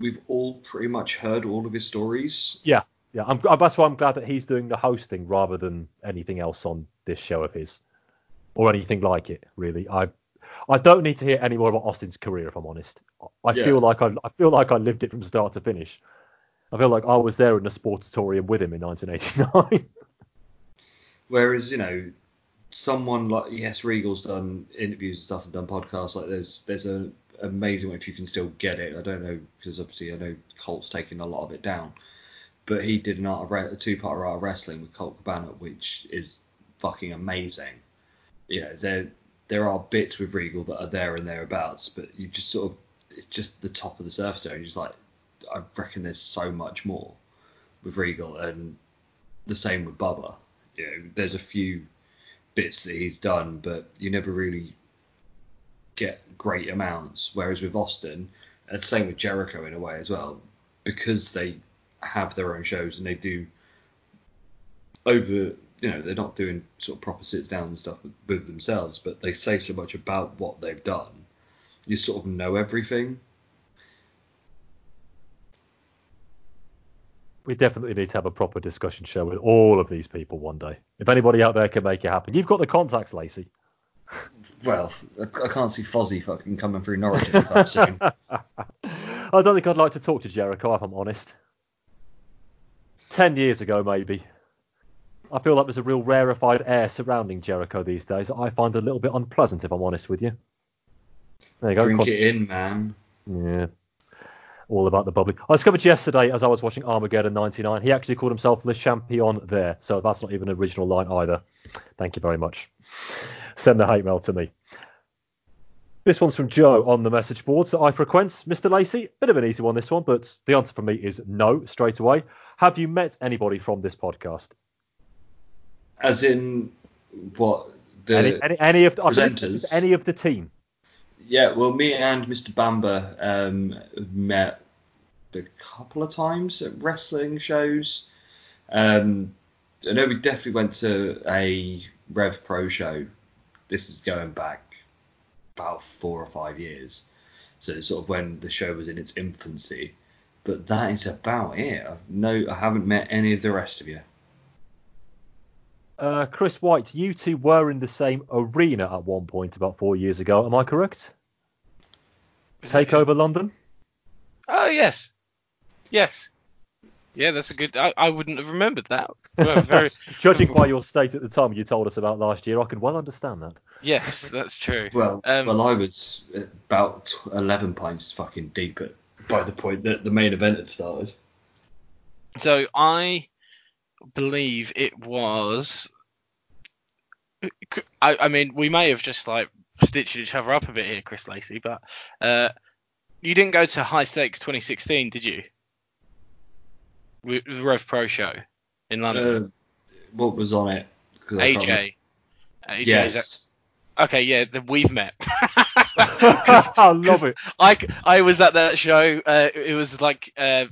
we've all pretty much heard all of his stories. Yeah, yeah. I'm, that's why I'm glad that he's doing the hosting rather than anything else on this show of his, or anything like it. Really, I, I don't need to hear any more about Austin's career. If I'm honest, I Yeah. feel like I, I feel like I lived it from start to finish. I feel like I was there in the sportatorium with him in 1989. Whereas you know someone like yes, Regal's done interviews and stuff and done podcasts. Like there's there's a amazing if you can still get it. I don't know because obviously I know Colt's taking a lot of it down, but he did an art of a two part art of wrestling with Colt Cabana, which is fucking amazing. Yeah, there there are bits with Regal that are there and thereabouts, but you just sort of it's just the top of the surface there. You're just like I reckon there's so much more with Regal and the same with Bubba. You know, there's a few bits that he's done, but you never really get great amounts. Whereas with Austin, and same with Jericho in a way as well, because they have their own shows and they do over, you know, they're not doing sort of proper sits down and stuff with, with themselves, but they say so much about what they've done. You sort of know everything. We definitely need to have a proper discussion show with all of these people one day. If anybody out there can make it happen, you've got the contacts, Lacey. Well, I, can't see Fozzy fucking coming through Norwich anytime soon. I don't think I'd like to talk to Jericho, if I'm honest. Ten years ago, maybe. I feel like there's a real rarefied air surrounding Jericho these days. that I find a little bit unpleasant, if I'm honest with you. There you go. Drink Con- it in, man. Yeah. All about the bubbly. I discovered yesterday as I was watching Armageddon 99, he actually called himself Le Champion there. So that's not even an original line either. Thank you very much. Send the hate mail to me. This one's from Joe on the message boards that I frequent. Mr. Lacey, bit of an easy one this one, but the answer for me is no straight away. Have you met anybody from this podcast? As in what the any, any, any of the, I believe this is presenters? any of the team? Yeah, well, me and Mr. Bamba um, met a couple of times at wrestling shows. Um, I know we definitely went to a Rev Pro show, this is going back about four or five years. So sort of when the show was in its infancy. But that is about it. I've no, I haven't met any of the rest of you. Uh, Chris White, you two were in the same arena at one point about four years ago. Am I correct? Takeover London. Oh yes, yes, yeah. That's a good. I, I wouldn't have remembered that. Well, very, Judging by your state at the time you told us about last year, I can well understand that. yes, that's true. Well, Um, well, I was about 11 pints fucking deep at, by the point that the main event had started. So I believe it was. I, I mean, we may have just like stitched each other up a bit here, Chris Lacey, but uh, you didn't go to High Stakes 2016, did you? With the Rev Pro show in London. Uh, what was on it? 'Cause I can't remember. AJ. AJ Yes. that- okay, yeah, then we've met. I love it. I, I was at that show. Uh, it was like uh,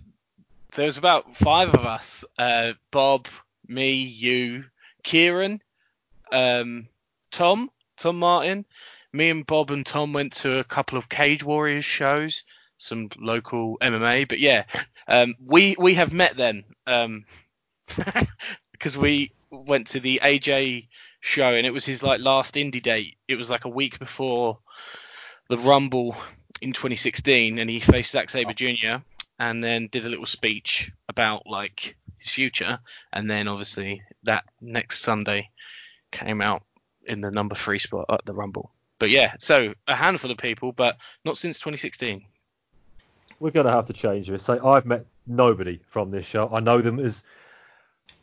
there was about five of us. Uh, Bob, me, you, Kieran, um, Tom, Tom Martin. Me and Bob and Tom went to a couple of Cage Warriors shows, some local MMA. But yeah, um, we we have met then um, because we went to the AJ show and it was his like last indie date. It was like a week before the Rumble in 2016, and he faced Zack Sabre Jr. and then did a little speech about like his future, and then obviously that next Sunday came out in the number three spot at the Rumble. But yeah, so a handful of people, but not since 2016. We're going to have to change this. Say, I've met nobody from this show. I know them as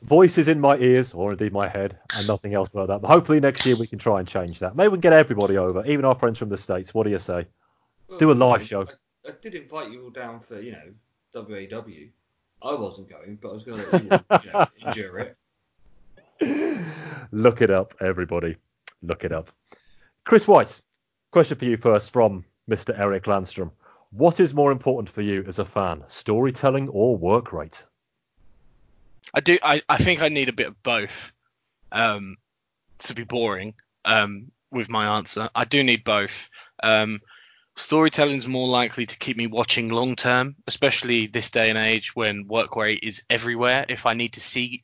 voices in my ears, or indeed my head, and nothing else about that. But hopefully next year we can try and change that. Maybe we can get everybody over, even our friends from the States. What do you say? Do a live show. I, I did invite you all down for, you know, WAW. I wasn't going, but I was going to let you, you know, endure it. Look it up, everybody. Look it up. Chris White, question for you first from Mr. Eric Landstrom. What is more important for you as a fan, storytelling or work rate? I do. I, I think I need a bit of both. Um, to be boring. Um, with my answer, I do need both. Um, storytelling's more likely to keep me watching long term, especially this day and age when work rate is everywhere. If I need to see,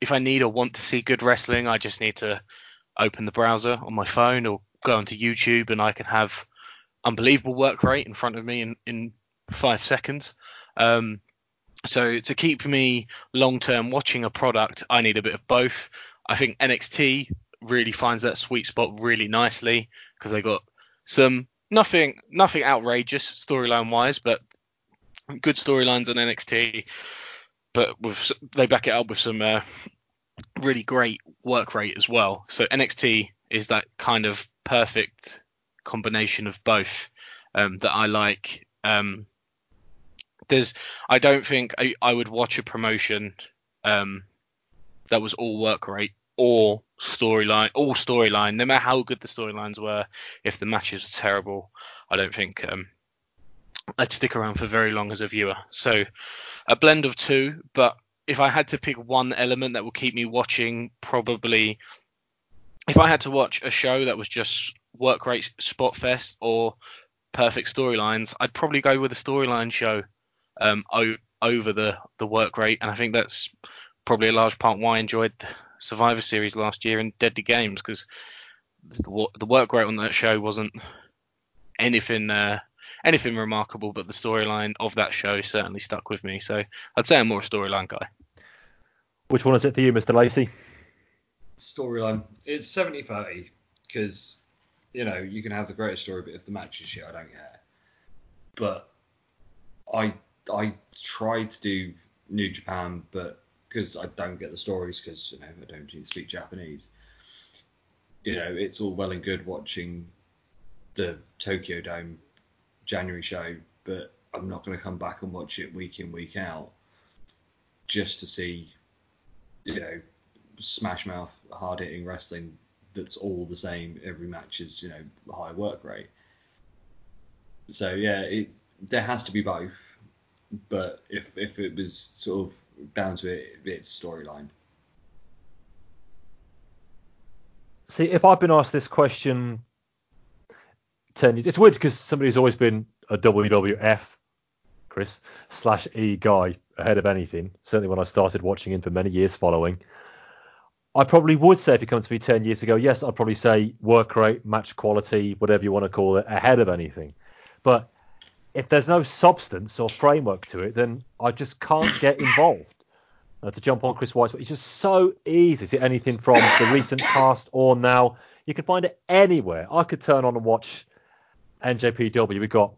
if I need or want to see good wrestling, I just need to open the browser on my phone or go onto YouTube, and I can have unbelievable work rate in front of me in in five seconds. Um, so to keep me long term watching a product, I need a bit of both. I think NXT really finds that sweet spot really nicely because they got some nothing nothing outrageous storyline wise, but good storylines on NXT. But with they back it up with some uh, really great work rate as well. So NXT is that kind of perfect combination of both um, that I like. Um, there's I don't think I, I would watch a promotion um, that was all work rate or storyline, all storyline, no matter how good the storylines were. If the matches were terrible, I don't think um, I'd stick around for very long as a viewer. So a blend of two, but if I had to pick one element that will keep me watching, probably if I had to watch a show that was just work rate spot fest or perfect storylines, I'd probably go with a storyline show um, over the the work rate, and I think that's probably a large part why I enjoyed Survivor Series last year and Deadly Games because the, the work rate on that show wasn't anything uh, anything remarkable, but the storyline of that show certainly stuck with me. So I'd say I'm more a storyline guy. Which one is it for you, Mr. Lacey? Storyline. It's 70 30 because, you know, you can have the greatest story, but if the match is shit, I don't care. But I I tried to do New Japan, but because I don't get the stories, because, you know, I don't speak Japanese, you know, it's all well and good watching the Tokyo Dome January show, but I'm not going to come back and watch it week in, week out just to see, you know, smash mouth, hard hitting wrestling that's all the same. Every match is, you know, high work rate. So yeah, it there has to be both. But if if it was sort of down to it, it's storyline. See, if I've been asked this question ten years, it's weird because somebody's always been a WWF, Chris slash E guy ahead of anything. Certainly when I started watching him for many years following. I probably would say if you come to me 10 years ago, yes, I'd probably say work rate, match quality, whatever you want to call it, ahead of anything. But if there's no substance or framework to it, then I just can't get involved. Uh, to jump on Chris White's, it's just so easy. See anything from the recent past or now, you can find it anywhere. I could turn on and watch NJPW. We've got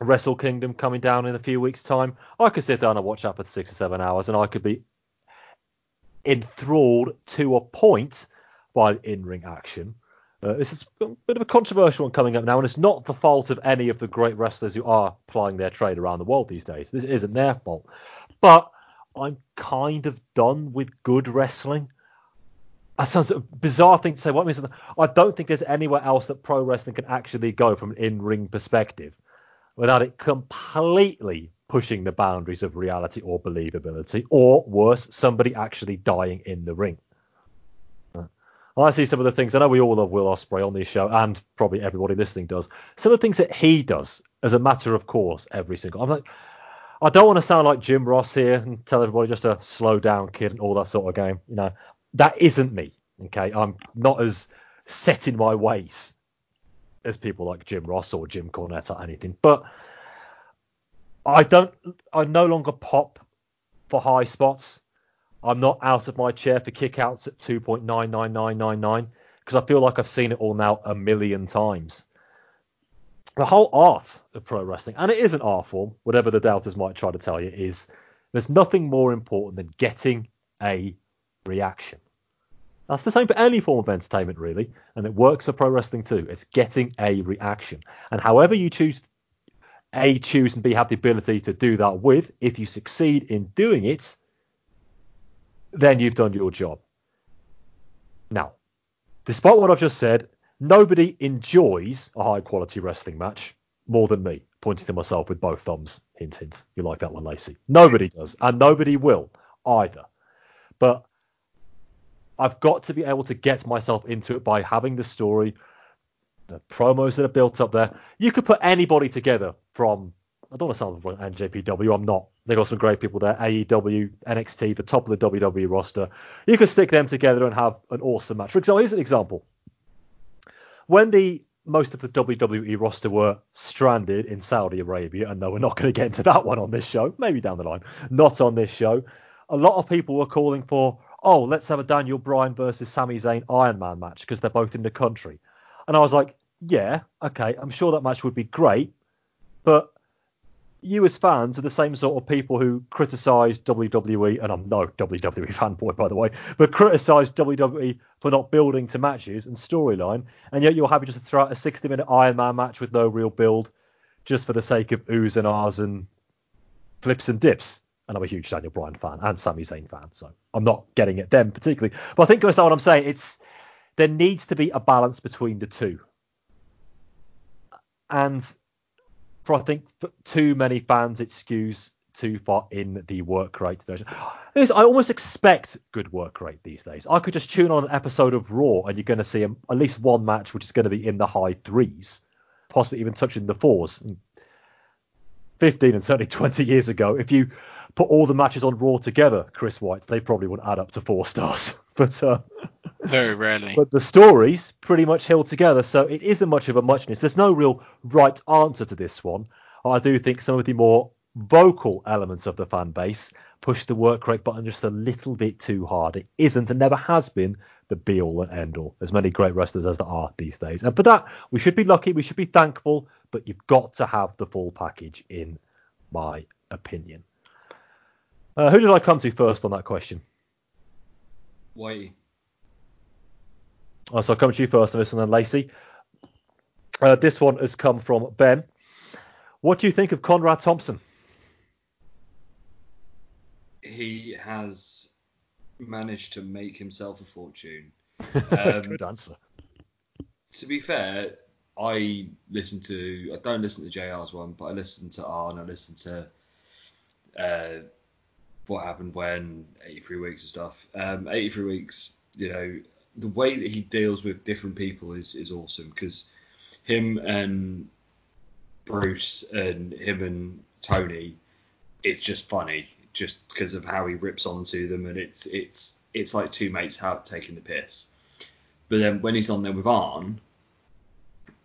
Wrestle Kingdom coming down in a few weeks' time. I could sit down and watch that for six or seven hours, and I could be enthralled to a point by in-ring action. Uh, this is a bit of a controversial one coming up now, and it's not the fault of any of the great wrestlers who are plying their trade around the world these days. This isn't their fault. But I'm kind of done with good wrestling. That sounds a bizarre thing to say. What means I don't think there's anywhere else that pro wrestling can actually go from an in-ring perspective without it completely pushing the boundaries of reality or believability, or worse, somebody actually dying in the ring. I see some of the things I know we all love Will Ospreay on this show, and probably everybody listening does. Some of the things that he does as a matter of course every single. I'm like, I don't want to sound like Jim Ross here and tell everybody just to slow down, kid, and all that sort of game. You know, that isn't me. Okay, I'm not as set in my ways as people like Jim Ross or Jim Cornette or anything, but I don't. I no longer pop for high spots. I'm not out of my chair for kickouts at 2.99999 because I feel like I've seen it all now a million times. The whole art of pro wrestling, and it is an art form, whatever the doubters might try to tell you, is there's nothing more important than getting a reaction. That's the same for any form of entertainment, really, and it works for pro wrestling too. It's getting a reaction, and however you choose, a choose and b have the ability to do that with, if you succeed in doing it, then you've done your job. Now, despite what I've just said, nobody enjoys a high quality wrestling match more than me, pointing to myself with both thumbs. Hint, hint. You like that one, Lacey? Nobody does, and nobody will either. But I've got to be able to get myself into it by having the story, the promos that are built up there. You could put anybody together from I don't want to sell them like NJPW. I'm not. They've got some great people there. AEW, NXT, the top of the WWE roster. You could stick them together and have an awesome match. For example, here's an example. When the most of the WWE roster were stranded in Saudi Arabia, and no, we're not going to get into that one on this show. Maybe down the line. Not on this show. A lot of people were calling for, oh, let's have a Daniel Bryan versus Sami Zayn Iron Man match because they're both in the country. And I was like, yeah, okay, I'm sure that match would be great, but you as fans are the same sort of people who criticise WWE, and I'm no WWE fanboy by the way, but criticise WWE for not building to matches and storyline, and yet you're happy just to throw out a 60 minute Iron Man match with no real build, just for the sake of oohs and ahs and flips and dips. And I'm a huge Daniel Bryan fan and Sami Zayn fan, so I'm not getting at them particularly. But I think that's what I'm saying. It's there needs to be a balance between the two. And for I think for too many fans, it skews too far in the work rate. direction. I almost expect good work rate these days. I could just tune on an episode of Raw and you're going to see at least one match which is going to be in the high threes, possibly even touching the fours. 15 and certainly 20 years ago, if you put all the matches on Raw together, Chris White, they probably wouldn't add up to four stars. But uh, very rarely. But the stories pretty much held together, so it isn't much of a muchness. There's no real right answer to this one. I do think some of the more vocal elements of the fan base push the work rate button just a little bit too hard. It isn't and never has been the be all and end all. As many great wrestlers as there are these days. And for that, we should be lucky, we should be thankful, but you've got to have the full package, in my opinion. Uh, who did I come to first on that question? Whitey. Oh, so I'll come to you first on this, and then Lacey. Uh, this one has come from Ben. What do you think of Conrad Thompson? He has managed to make himself a fortune. Um, Good answer. To be fair, I listen to I don't listen to JR's one, but I listen to R and I listen to uh, what happened when 83 weeks and stuff. Um, 83 weeks, you know, the way that he deals with different people is is awesome because him and Bruce and him and Tony, it's just funny just because of how he rips onto them and it's it's it's like two mates out taking the piss. But then when he's on there with Arn,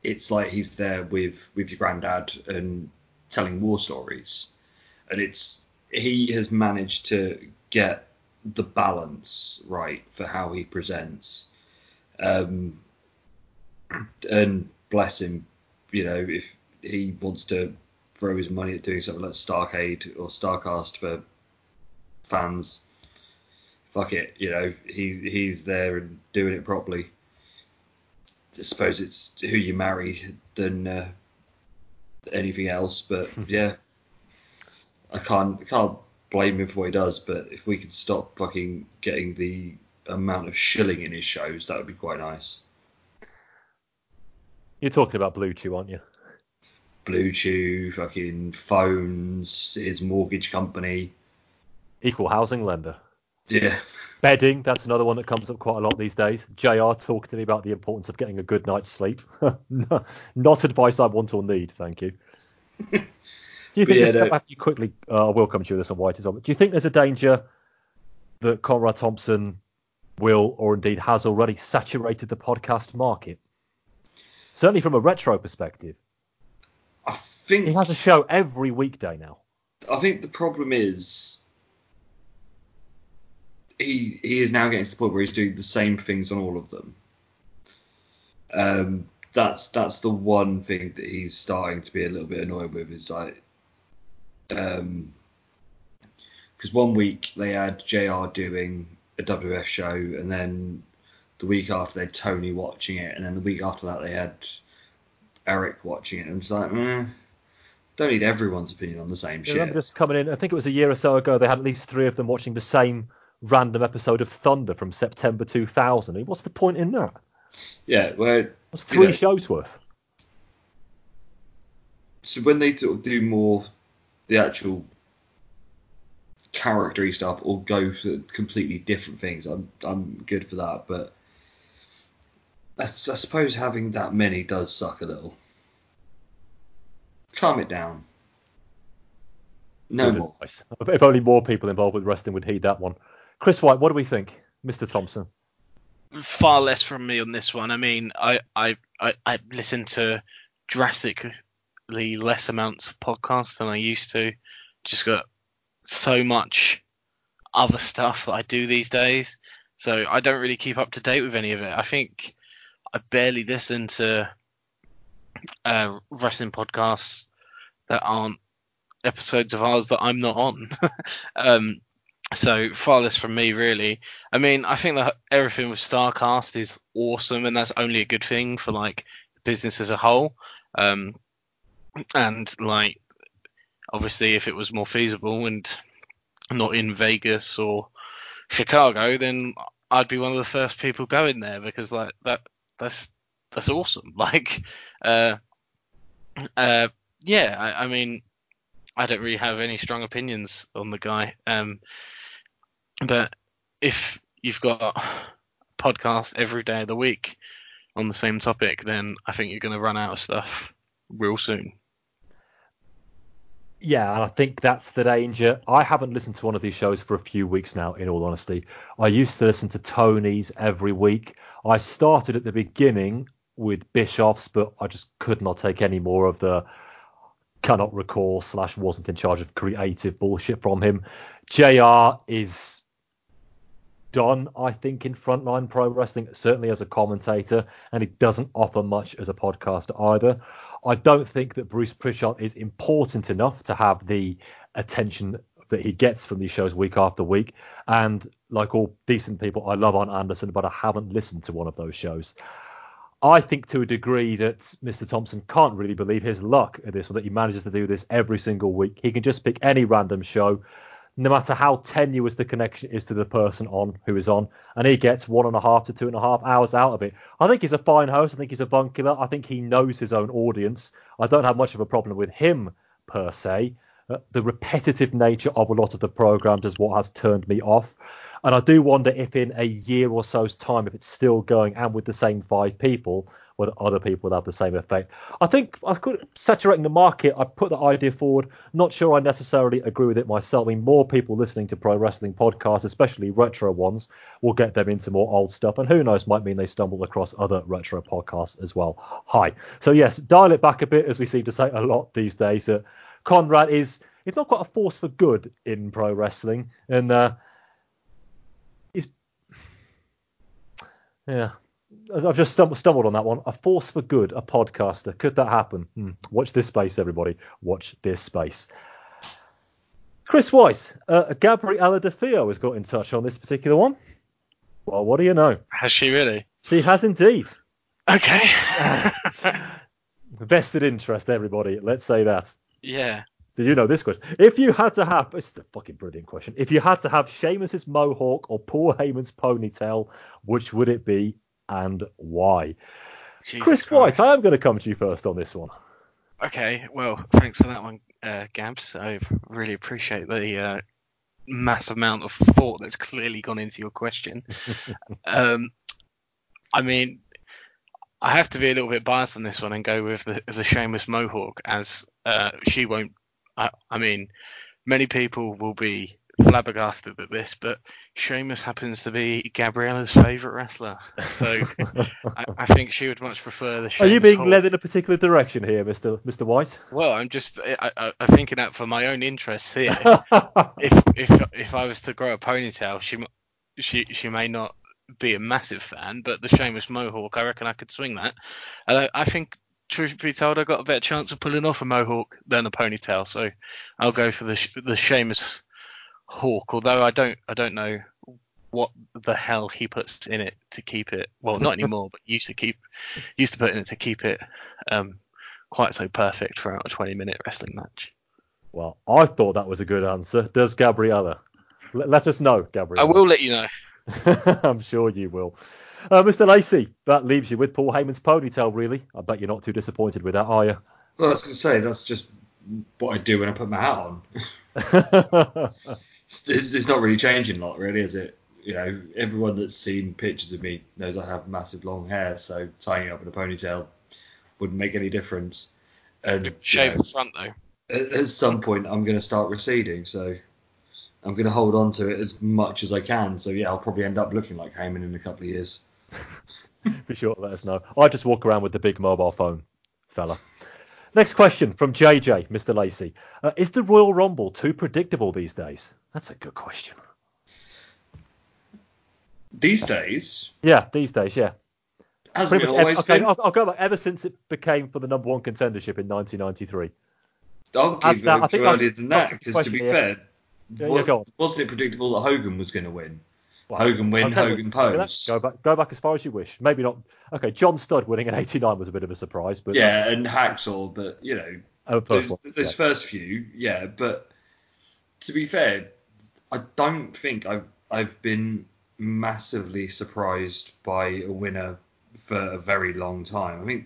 it's like he's there with with your granddad and telling war stories, and it's he has managed to get the balance right for how he presents. Um, and bless him, you know, if he wants to throw his money at doing something like Starcade or Starcast for fans, fuck it, you know, he he's there and doing it properly. I suppose it's who you marry than uh, anything else, but yeah, I can't I can't blame him for what he does. But if we could stop fucking getting the amount of shilling in his shows, that would be quite nice. You're talking about BlueChew, aren't you? BlueChew, fucking phones, his mortgage company. Equal housing lender. Yeah. Bedding, that's another one that comes up quite a lot these days. JR talked to me about the importance of getting a good night's sleep. Not advice I want or need, thank you. Do you think Yeah, no. back you quickly? Uh, I will come to you with this on White as well. But do you think there's a danger that Conrad Thompson will, or indeed has already, saturated the podcast market? Certainly from a retro perspective, I think he has a show every weekday now. I think the problem is he he is now getting to the point where he's doing the same things on all of them. Um, that's that's the one thing that he's starting to be a little bit annoyed with is like, um, because one week they had Jr. doing a WF show, and then the week after they had Tony watching it, and then the week after that they had Eric watching it. And I'm just like, eh, don't need everyone's opinion on the same I shit. remember just coming in, I think it was a year or so ago, they had at least three of them watching the same random episode of Thunder from September 2000. I mean, What's the point in that? Yeah, well, What's You three know- shows worth? so when they do more the actual charactery stuff or go for completely different things, I'm I'm good for that. But I suppose having that many does suck a little. Calm it down. No Good more. advice. If if only more people involved with wrestling would heed that one. Chris White, what do we think? Mr. Thompson. far less from me on this one. I mean, I I I, I listen to less amounts of podcasts than I used to. Just got so much other stuff that I do these days, so I don't really keep up to date with any of it. I think I barely listen to uh, wrestling podcasts that aren't episodes of ours that I'm not on. um, so far less from me, really. I mean, I think that everything with Starcast is awesome, and that's only a good thing for like business as a whole. Um, and like, obviously, if it was more feasible and not in Vegas or Chicago, then I'd be one of the first people going there because like that that's that's awesome. Like, uh, uh, yeah, I, I mean, I don't really have any strong opinions on the guy. Um, but if you've got a podcast every day of the week on the same topic, then I think you're going to run out of stuff real soon. Yeah, and I think that's the danger. I haven't listened to one of these shows for a few weeks now, in all honesty. I used to listen to Tony's every week. I started at the beginning with Bischoff's, but I just could not take any more of the cannot recall slash wasn't in charge of creative bullshit from him. JR is done, I think, in frontline pro wrestling, certainly as a commentator, and he doesn't offer much as a podcaster either. I don't think that Bruce Prichard is important enough to have the attention that he gets from these shows week after week. And like all decent people, I love Arn Anderson, but I haven't listened to one of those shows. I think to a degree that Mr. Thompson can't really believe his luck at this that he manages to do this every single week. He can just pick any random show, no matter how tenuous the connection is to the person on who is on, and he gets one and a half to two and a half hours out of it. I think he's a fine host. I think he's a bunkular. I think he knows his own audience. I don't have much of a problem with him per se. Uh, the repetitive nature of a lot of the programs is what has turned me off. And I do wonder if in a year or so's time, if it's still going and with the same five people, whether other people would have the same effect. I think I could saturating the market. I put the idea forward. Not sure I necessarily agree with it myself. I mean, more people listening to pro wrestling podcasts, especially retro ones, will get them into more old stuff, and who knows, might mean they stumble across other retro podcasts as well. Hi. So yes, dial it back a bit, as we seem to say a lot these days. That Conrad is. It's not quite a force for good in pro wrestling, and uh, yeah. I've just stumbled, stumbled on that one. A force for good, a podcaster. Could that happen? Hmm. Watch this space, everybody. Watch this space. Chris White, uh, Gabriella DeFeo has got in touch on this particular one. Well, what do you know? Has she really? She has indeed. Okay. Vested interest, everybody. Let's say that. yeah. Did you know this question? If you had to have, it's a fucking brilliant question. If you had to have Sheamus's mohawk or Paul Heyman's ponytail, which would it be and why? Jesus Chris Christ. White, I am going to come to you first on this one. Okay, well, thanks for that one, uh, Gabs. I really appreciate the uh, mass amount of thought that's clearly gone into your question. um, I mean, I have to be a little bit biased on this one and go with the, the Sheamus Mohawk, as uh, she won't. I, I mean, many people will be flabbergasted at this, but Sheamus happens to be Gabriella's favourite wrestler, so I, I think she would much prefer the. Are you being Hawk. led in a particular direction here, Mister Mister White? Well, I'm just I, I, I'm thinking that for my own interests here. if if if I was to grow a ponytail, she she she may not be a massive fan, but the Sheamus Mohawk, I reckon I could swing that. And I, I think, truth be told, I got a better chance of pulling off a mohawk than a ponytail, so I'll go for the Sh- the Sheamus Hawk. Although I don't I don't know what the hell he puts in it to keep it. Well, not anymore, but used to keep used to put in it to keep it um quite so perfect throughout a 20 minute wrestling match. well, I thought that was a good answer. Does Gabriella? Let, let us know, gabriella I will let you know. I'm sure you will. Uh, Mr. Lacey, that leaves you with Paul Heyman's ponytail, really. I bet you're not too disappointed with that, are you? Well, I was going to say that's just what I do when I put my hat on. It's, it's, it's not really changing a lot, really, is it? You know, everyone that's seen pictures of me knows I have massive long hair, so tying it up in a ponytail wouldn't make any difference. And you Shave know, the front though. at, at some point, I'm going to start receding, so I'm going to hold on to it as much as I can. So yeah, I'll probably end up looking like Heyman in a couple of years. Be sure to let us know. I just walk around with the big mobile phone, fella. Next question from JJ, Mr. Lacey. Uh, is the Royal Rumble too predictable these days? That's a good question. These days, Yeah, these days, yeah. hasn't Pretty it always Ever, okay. I'll, I'll go back. Ever since it became for the number one contendership in 1993. I'll give that- I think earlier than that because to be question fair, Yeah, go wasn't it predictable that Hogan was going to win? Well, Hogan win, Hogan pose. Go back, go back as far as you wish. Maybe not. Okay, John Studd winning in '89 was a bit of a surprise, but Yeah, and Hacksaw, but you know, oh, those, first one. those yeah. first few, yeah. But to be fair, I don't think I've I've been massively surprised by a winner for a very long time. I think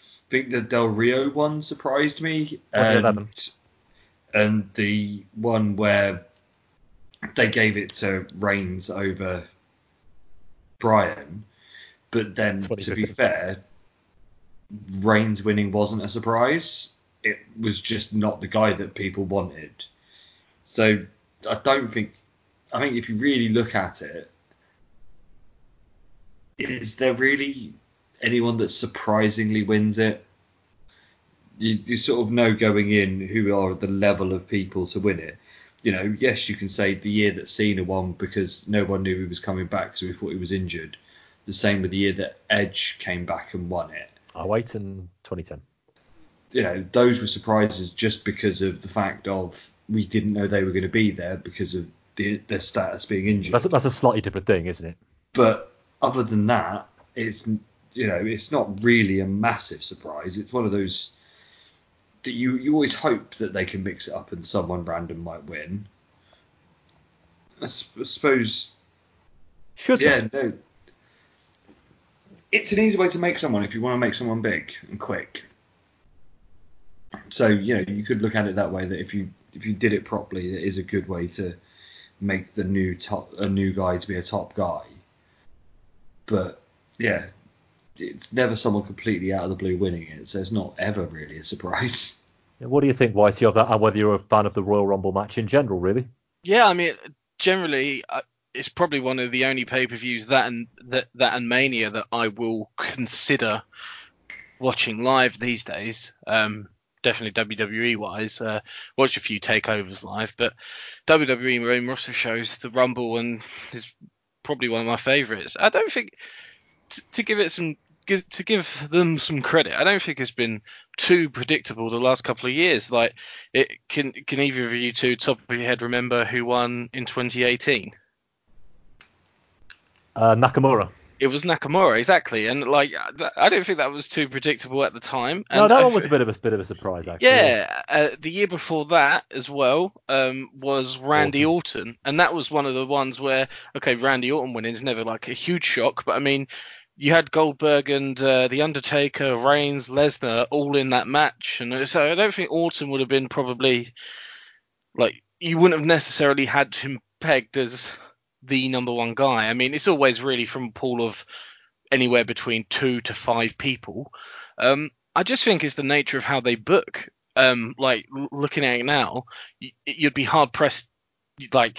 I think the Del Rio one surprised me, and and the one where they gave it to Reigns over Bryan, but then to be fair, Reigns winning wasn't a surprise. It was just not the guy that people wanted. So I don't think. I think if you really look at it, is there really anyone that surprisingly wins it? You, you sort of know going in who are the level of people to win it. You know, yes, you can say the year that Cena won because no one knew he was coming back, so we thought he was injured. The same with the year that Edge came back and won it I wait in 2010. you know, those were surprises just because of the fact of we didn't know they were going to be there because of the, their status being injured. That's a, that's a slightly different thing, isn't it? But other than that, it's you know, it's not really a massive surprise. It's one of those that you you always hope that they can mix it up and someone random might win. I, s- I suppose Should yeah, they? no. It's an easy way to make someone if you want to make someone big and quick. So you know you could look at it that way that if you if you did it properly, it is a good way to make the new top a new guy to be a top guy. But yeah, it's never someone completely out of the blue winning it, so it's not ever really a surprise. What do you think, Whitey, of that, and whether you're a fan of the Royal Rumble match in general, really? Yeah, I mean, generally, uh, it's probably one of the only pay-per-views that and that that and Mania that I will consider watching live these days. Um, definitely WWE wise. Uh, watch a few takeovers live, but WWE main roster shows the Rumble and is probably one of my favourites. I don't think t- to give it some to give them some credit. I don't think it's been too predictable the last couple of years. Like, it can can either of you two top of your head remember who won in 2018? Uh, Nakamura. It was Nakamura, exactly, and like I don't think that was too predictable at the time. No, And that I one was a bit of a bit of a surprise, actually. Yeah, uh, the year before that as well um, was Randy Orton. and that was one of the ones where okay, Randy Orton winning is never like a huge shock, but I mean, you had Goldberg and uh, the Undertaker, Reigns, Lesnar all in that match, and so I don't think Orton would have been probably like you wouldn't have necessarily had him pegged as the number one guy. I mean, it's always really from a pool of anywhere between two to five people. Um, I just think it's the nature of how they book. Um, like looking at it now, you'd be hard pressed. Like,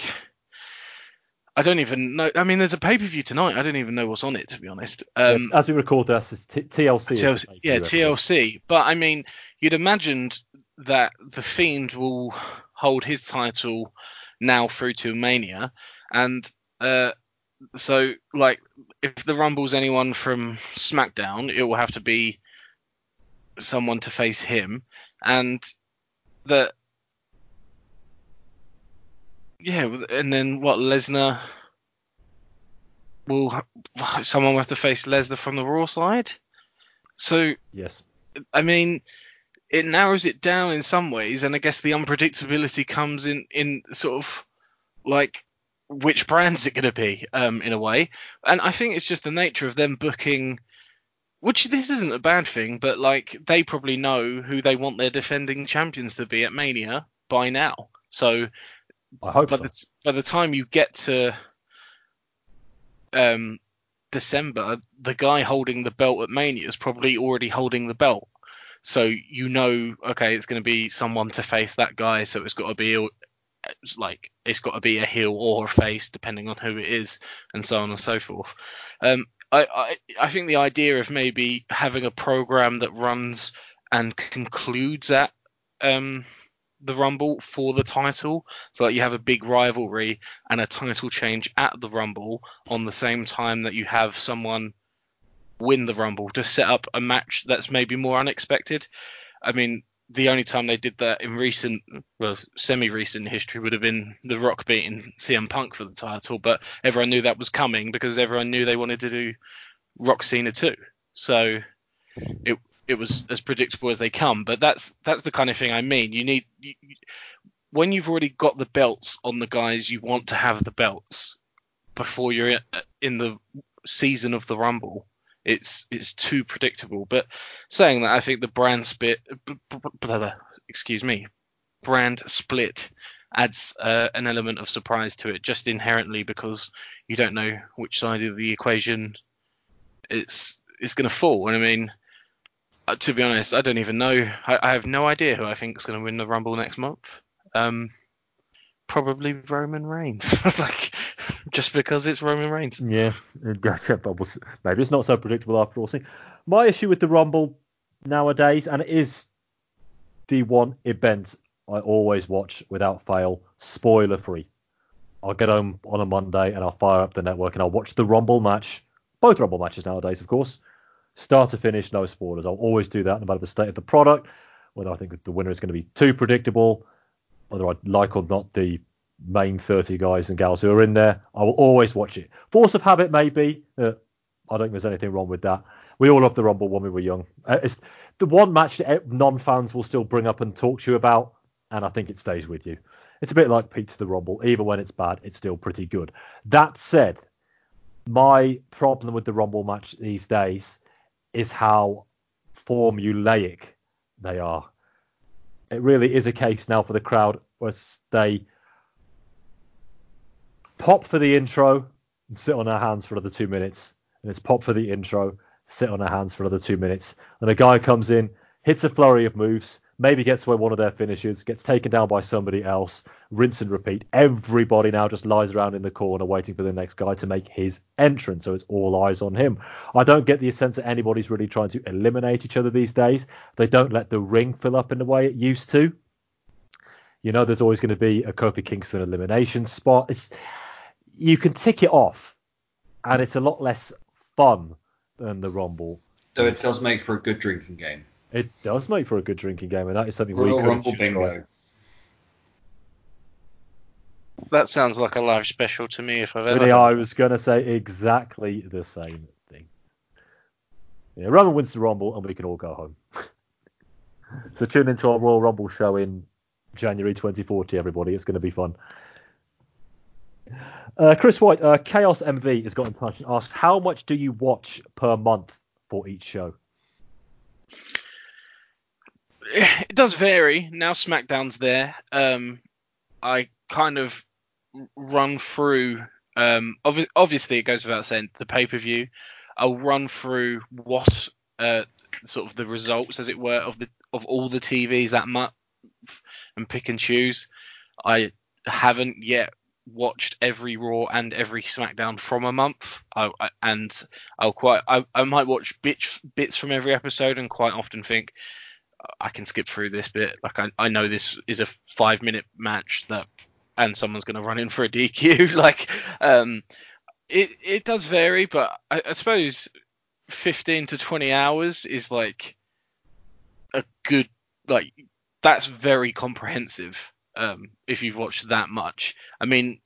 I don't even know. I mean, there's a pay per view tonight. I don't even know what's on it to be honest. Um, Yes, as we record this, it's T- TLC. TLC, yeah, TLC. But I mean, you'd imagined that the Fiend will hold his title now through to Mania, and uh, so like if the Rumble's anyone from SmackDown, it will have to be someone to face him, and the yeah, and then what Lesnar will someone will have to face Lesnar from the Raw side. So Yes. I mean, it narrows it down in some ways, and I guess the unpredictability comes in in sort of like which brand is it going to be um, in a way, and I think it's just the nature of them booking. Which this isn't a bad thing, but like they probably know who they want their defending champions to be at Mania by now. So I hope by so. the by the time you get to um December, the guy holding the belt at Mania is probably already holding the belt. So you know, okay, it's going to be someone to face that guy. So it's got to be it's like it's got to be a heel or a face, depending on who it is, and so on and so forth. Um, I, I I think the idea of maybe having a program that runs and concludes at um the Rumble for the title, so that you have a big rivalry and a title change at the Rumble on the same time that you have someone win the Rumble to set up a match that's maybe more unexpected. I mean, the only time they did that in recent, well, semi-recent history would have been The Rock beating CM Punk for the title, but everyone knew that was coming because everyone knew they wanted to do Rock Cena too. So it it was as predictable as they come. But that's that's the kind of thing I mean. You need you, when you've already got the belts on the guys you want to have the belts before you're in, the season of the Rumble. It's it's too predictable. But saying that, I think the brand split, excuse me, brand split adds uh, an element of surprise to it just inherently because you don't know which side of the equation it's it's going to fall. And I mean, uh, to be honest, I don't even know. I, I have no idea who I think is going to win the Rumble next month. Um, probably Roman Reigns, like just because it's Roman Reigns. Yeah, maybe it's not so predictable after all. See, my issue with the Rumble nowadays, and it is the one event I always watch without fail, spoiler free. I'll get home on a Monday and I'll fire up the network and I'll watch the Rumble match, both Rumble matches nowadays, of course, start to finish, no spoilers. I'll always do that, no matter the state of the product, whether I think the winner is going to be too predictable, whether I like or not the main 30 guys and gals who are in there. I will always watch it. Force of habit, maybe. Uh, I don't think there's anything wrong with that. We all loved the Rumble when we were young. Uh, it's the one match that non fans will still bring up and talk to you about, and I think it stays with you. It's a bit like Pizza the Rumble. Even when it's bad, it's still pretty good. That said, my problem with the Rumble match these days is how formulaic they are. It really is a case now for the crowd where they pop for the intro and sit on their hands for another two minutes. And it's pop for the intro, sit on their hands for another two minutes. And a guy comes in, hits a flurry of moves, maybe gets away one of their finishes, gets taken down by somebody else, rinse and repeat. Everybody now just lies around in the corner waiting for the next guy to make his entrance, so it's all eyes on him. I don't get the sense that anybody's really trying to eliminate each other these days. They don't let the ring fill up in the way it used to. You know, there's always going to be a Kofi Kingston elimination spot. It's you can tick it off, and it's a lot less fun than the Rumble. Though it does make for a good drinking game. It does make for a good drinking game, and that is something we Royal could Rumble should try. bingo. That sounds like a live special to me if I've ever. Really, I was going to say exactly the same thing. Yeah, Roman wins the Rumble, and we can all go home. so tune into our Royal Rumble show in January 2040, everybody. It's going to be fun. Uh, Chris White, uh, Chaos MV has got in touch and asked, how much do you watch per month for each show? It does vary. Now SmackDown's there. Um, I kind of run through. Um, obvi- obviously, it goes without saying the pay per view. I'll run through what uh, sort of the results, as it were, of the of all the TVs that month and pick and choose. I haven't yet watched every Raw and every SmackDown from a month. I, I, and I'll quite I, I might watch bits bits from every episode and quite often think I can skip through this bit. Like I, I know this is a five minute match that and someone's gonna run in for a DQ. like um it it does vary, but I, I suppose fifteen to twenty hours is like a good like that's very comprehensive um if you've watched that much. I mean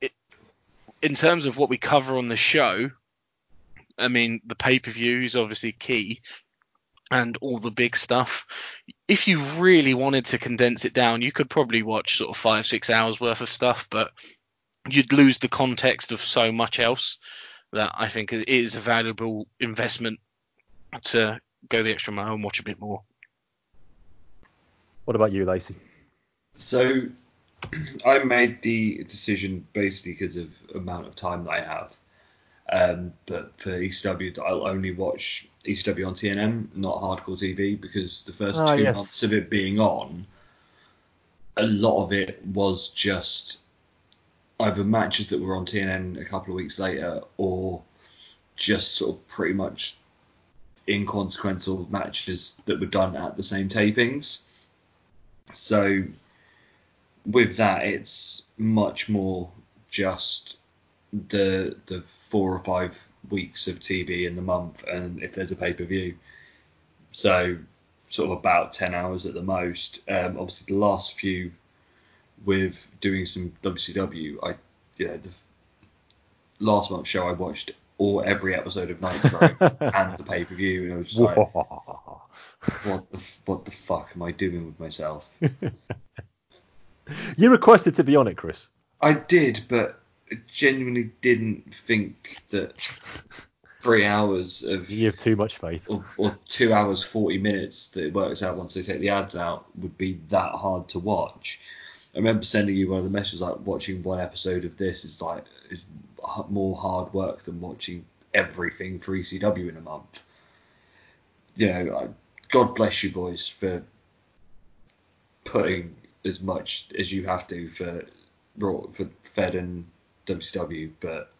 it in terms of what we cover on the show, I mean the pay per view is obviously key and all the big stuff. If you really wanted to condense it down, you could probably watch sort of five, six hours worth of stuff, but you'd lose the context of so much else that I think it is a valuable investment to go the extra mile and watch a bit more. What about you, Lacey? So I made the decision basically because of amount of time that I have. Um, but for ECW, I'll only watch ECW on TNN, not Hardcore TV, because the first Ah, two yes. months of it being on, a lot of it was just either matches that were on TNN a couple of weeks later, or just sort of pretty much inconsequential matches that were done at the same tapings. So with that, it's much more just the the four or five weeks of TV in the month, and if there's a pay per view, so sort of about ten hours at the most. Um, obviously, the last few with doing some WCW, I you know the last month's show I watched all every episode of Nitro and the pay per view, and I was just like, what the what the fuck am I doing with myself? you requested to be on it, Chris. I did, but I genuinely didn't think that three hours of You have too much faith. or, or two hours forty minutes that it works out once they take the ads out would be that hard to watch. I remember sending you one of the messages like watching one episode of this is like is more hard work than watching everything for ECW in a month. You know, God bless you boys for putting as much as you have to for for Fed and WCW, but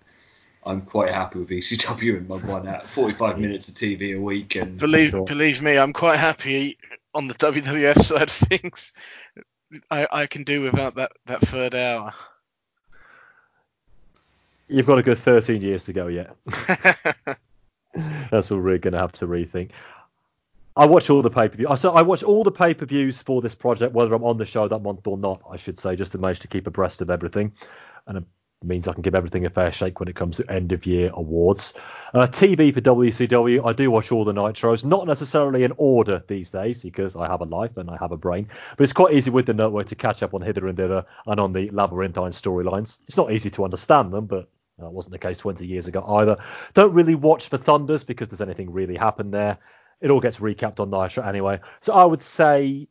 I'm quite happy with ECW and my one at 45 minutes of TV a week and Believe Sure. believe me, I'm quite happy on the WWF side of things. I, I can do without that, that third hour. You've got a good 13 years to go yet. That's what we're going to have to rethink. I watch all the pay per view. So I watch all the pay per views for this project, whether I'm on the show that month or not. I should say, just to manage to keep abreast of everything, and it means I can give everything a fair shake when it comes to end of year awards. Uh, TV for WCW, I do watch all the nitros, not necessarily in order these days because I have a life and I have a brain, but it's quite easy with the network to catch up on hither and thither and on the labyrinthine storylines. It's not easy to understand them, but that wasn't the case 20 years ago either. Don't really watch for Thunders because there's anything really happened there. It all gets recapped on Nitro anyway. So I would say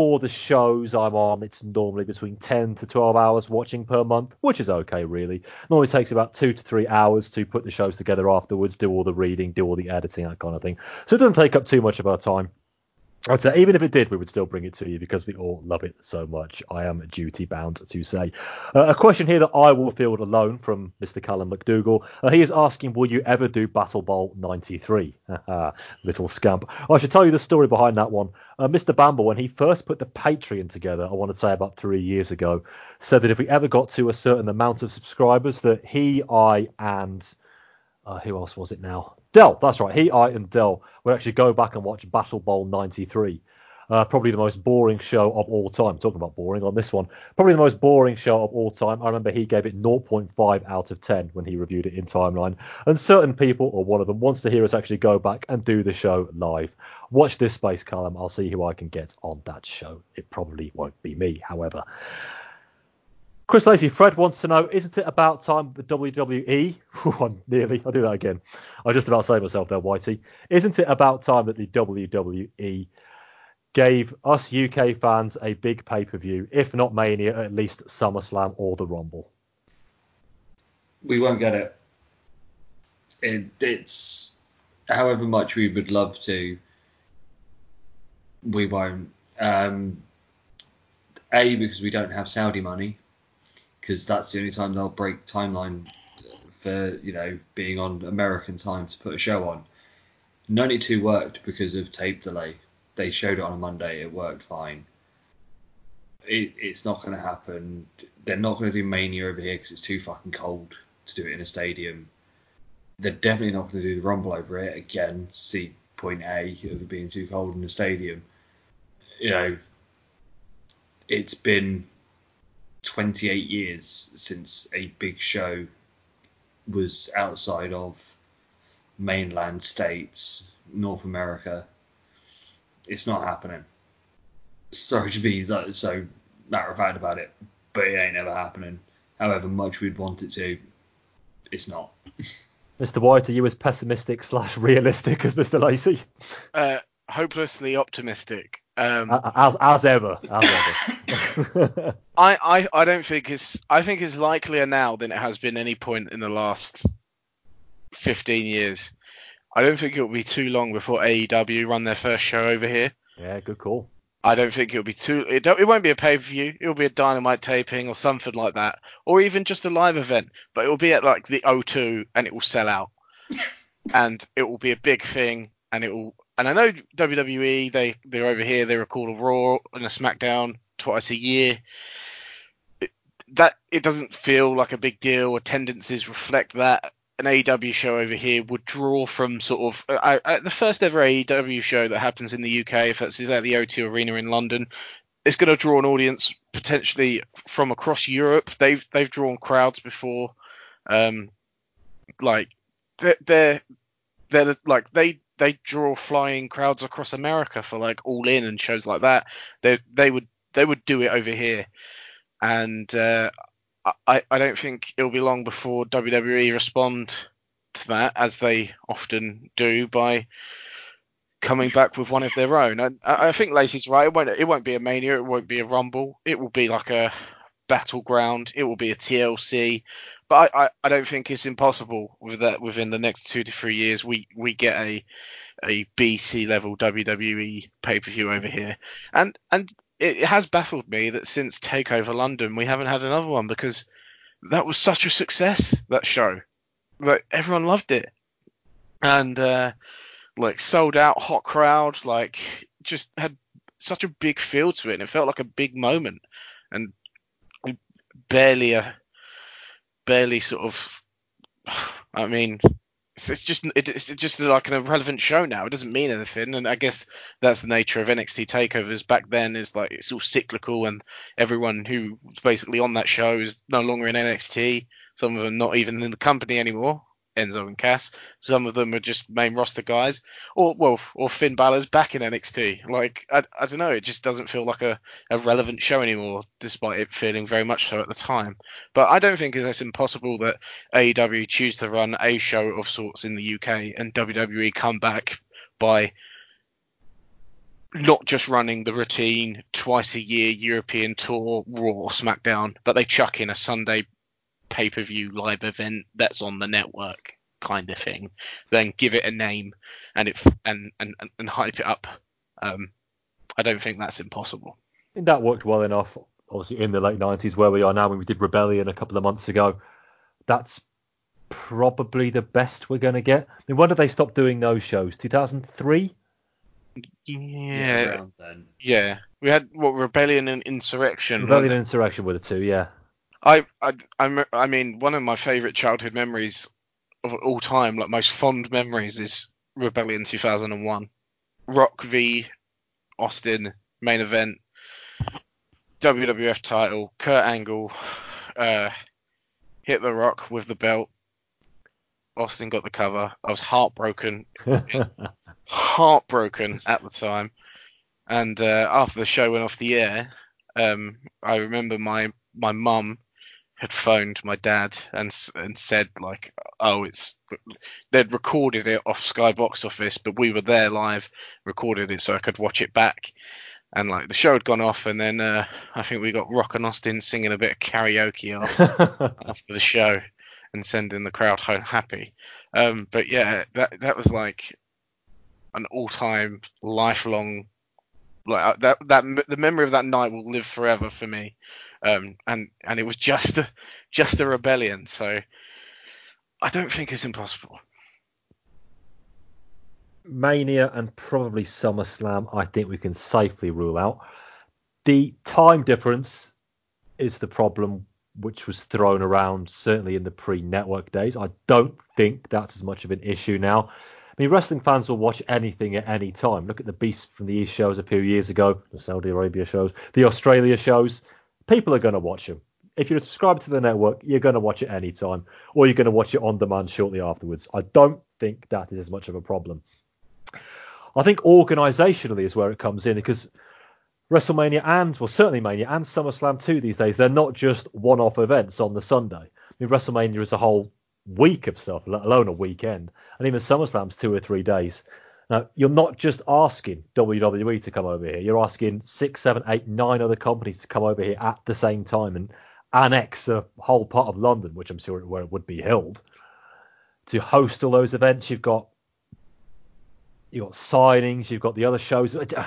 for the shows I'm on, it's normally between 10 to 12 hours watching per month, which is okay, really. Normally takes about two to three hours to put the shows together afterwards, do all the reading, do all the editing, that kind of thing. So it doesn't take up too much of our time. I'd say even if it did, we would still bring it to you because we all love it so much. I am duty bound to say. Uh, a question here that I will field alone from Mr. Callum McDougall. Uh, he is asking, will you ever do Battle Bowl 93? Little scamp. I should tell you the story behind that one. Uh, Mr. Bamble, when he first put the Patreon together, I want to say about three years ago, said that if we ever got to a certain amount of subscribers, that he, I, and uh, who else was it now? Dell, that's right. He, I, and Dell would actually go back and watch Battle Bowl 93. Uh, probably the most boring show of all time. Talking about boring on this one. Probably the most boring show of all time. I remember he gave it 0.5 out of 10 when he reviewed it in Timeline. And certain people, or one of them, wants to hear us actually go back and do the show live. Watch this space, Callum. I'll see who I can get on that show. It probably won't be me, however. Chris Lacey, Fred wants to know, isn't it about time the WWE? Nearly, I'll do that again. I just about saved myself there, Whitey. Isn't it about time that the WWE gave us UK fans a big pay per view, if not Mania, at least SummerSlam or the Rumble? We won't get it. it it's however much we would love to, we won't. Um, a because we don't have Saudi money, because that's the only time they'll break timeline for you know being on American time to put a show on. 92 worked because of tape delay. They showed it on a Monday. It worked fine. It, it's not going to happen. They're not going to do Mania over here because it's too fucking cold to do it in a stadium. They're definitely not going to do the Rumble over it again. See point A of it being too cold in the stadium. You know, it's been 28 years since a big show was outside of mainland states, North America. It's not happening. Sorry to be so, so matter of fact about it, but it ain't ever happening. However much we'd want it to, it's not. Mr. White, are you as pessimistic slash realistic as Mr. Lacey? Uh, hopelessly optimistic. Um, as as ever, as ever. I, I, I don't think it's I think it's likelier now than it has been any point in the last 15 years. I don't think it'll be too long before AEW run their first show over here. yeah, good call. I don't think it'll be too. It, don't, it won't be a pay per view. It'll be a dynamite taping or something like that, or even just a live event. But it will be at like the O2 and it will sell out, and it will be a big thing. And it will. And I know WWE. They they're over here. They record a Raw and a SmackDown twice a year. It, that it doesn't feel like a big deal. Attendances reflect that. An AEW show over here would draw from sort of uh, uh, the first ever AEW show that happens in the UK. If that's is at the O2 Arena in London, it's going to draw an audience potentially from across Europe. They've they've drawn crowds before. Um, like they're they're, they're like they they draw flying crowds across America for like All In and shows like that. They they would they would do it over here, and uh, I I don't think it'll be long before WWE respond to that as they often do by coming back with one of their own. And I, think Lacey's right. It won't it won't be a Mania. It won't be a Rumble. It will be like a battleground. It will be a TLC. But I, I, I don't think it's impossible with that within the next two to three years we, we get a a BC level WWE pay per view over here. And and it has baffled me that since Takeover London we haven't had another one because that was such a success that show. Like everyone loved it. And uh like sold out, hot crowd, like just had such a big feel to it and it felt like a big moment. And barely a barely sort of I mean it's just it's just like an irrelevant show now. It doesn't mean anything, and I guess that's the nature of NXT takeovers. Back then, is like it's all cyclical, and everyone who was basically on that show is no longer in NXT. Some of them not even in the company anymore. Enzo and Cass. Some of them are just main roster guys, or well, or Finn Balor's back in NXT. Like I, I don't know, it just doesn't feel like a, a relevant show anymore, despite it feeling very much so at the time. But I don't think it's impossible that AEW choose to run a show of sorts in the UK and WWE come back by not just running the routine twice a year European tour, Raw SmackDown, but they chuck in a Sunday pay per view live event that's on the network kind of thing. Then give it a name and it and and and, and hype it up. Um, I don't think that's impossible. I think that worked well enough. Obviously, in the late 90s, where we are now, when we did Rebellion a couple of months ago, that's probably the best we're going to get. I mean, when did they stop doing those shows? 2003? Yeah, around then. yeah. We had what Rebellion and Insurrection. Rebellion and Insurrection were the two, yeah. I, I, I, I mean, one of my favorite childhood memories of all time, like most fond memories, is Rebellion 2001. Rock v Austin main event, WWF title, Kurt Angle uh, hit the Rock with the belt. Austin got the cover. I was heartbroken, heartbroken at the time. And uh, after the show went off the air, um, I remember my my mum had phoned my dad and and said like, oh, it's they'd recorded it off Sky Box Office, but we were there live, recorded it so I could watch it back. And like the show had gone off, and then uh, I think we got Rock and Austin singing a bit of karaoke after, after the show and sending the crowd home happy. Um, but yeah, that that was like an all-time, lifelong like uh, that that the memory of that night will live forever for me. Um, and and it was just a, just a rebellion, so I don't think it's impossible. Mania and probably SummerSlam, I think we can safely rule out. The time difference is the problem which was thrown around certainly in the pre-network days. I don't think that's as much of an issue now. I mean, wrestling fans will watch anything at any time. Look at the Beast from the East shows a few years ago, the Saudi Arabia shows, the Australia shows. People are going to watch them. If you're subscribed to the network, you're going to watch it any time, or you're going to watch it on demand shortly afterwards. I don't think that is as much of a problem. I think organisationally is where it comes in because WrestleMania and well certainly Mania and SummerSlam 2 these days they're not just one-off events on the Sunday. I mean WrestleMania is a whole week of stuff, let alone a weekend, and even SummerSlam's two or three days. Now you're not just asking WWE to come over here; you're asking six, seven, eight, nine other companies to come over here at the same time and annex a whole part of London, which I'm sure where it would be held, to host all those events. You've got you've got signings, you've got the other shows. It uh,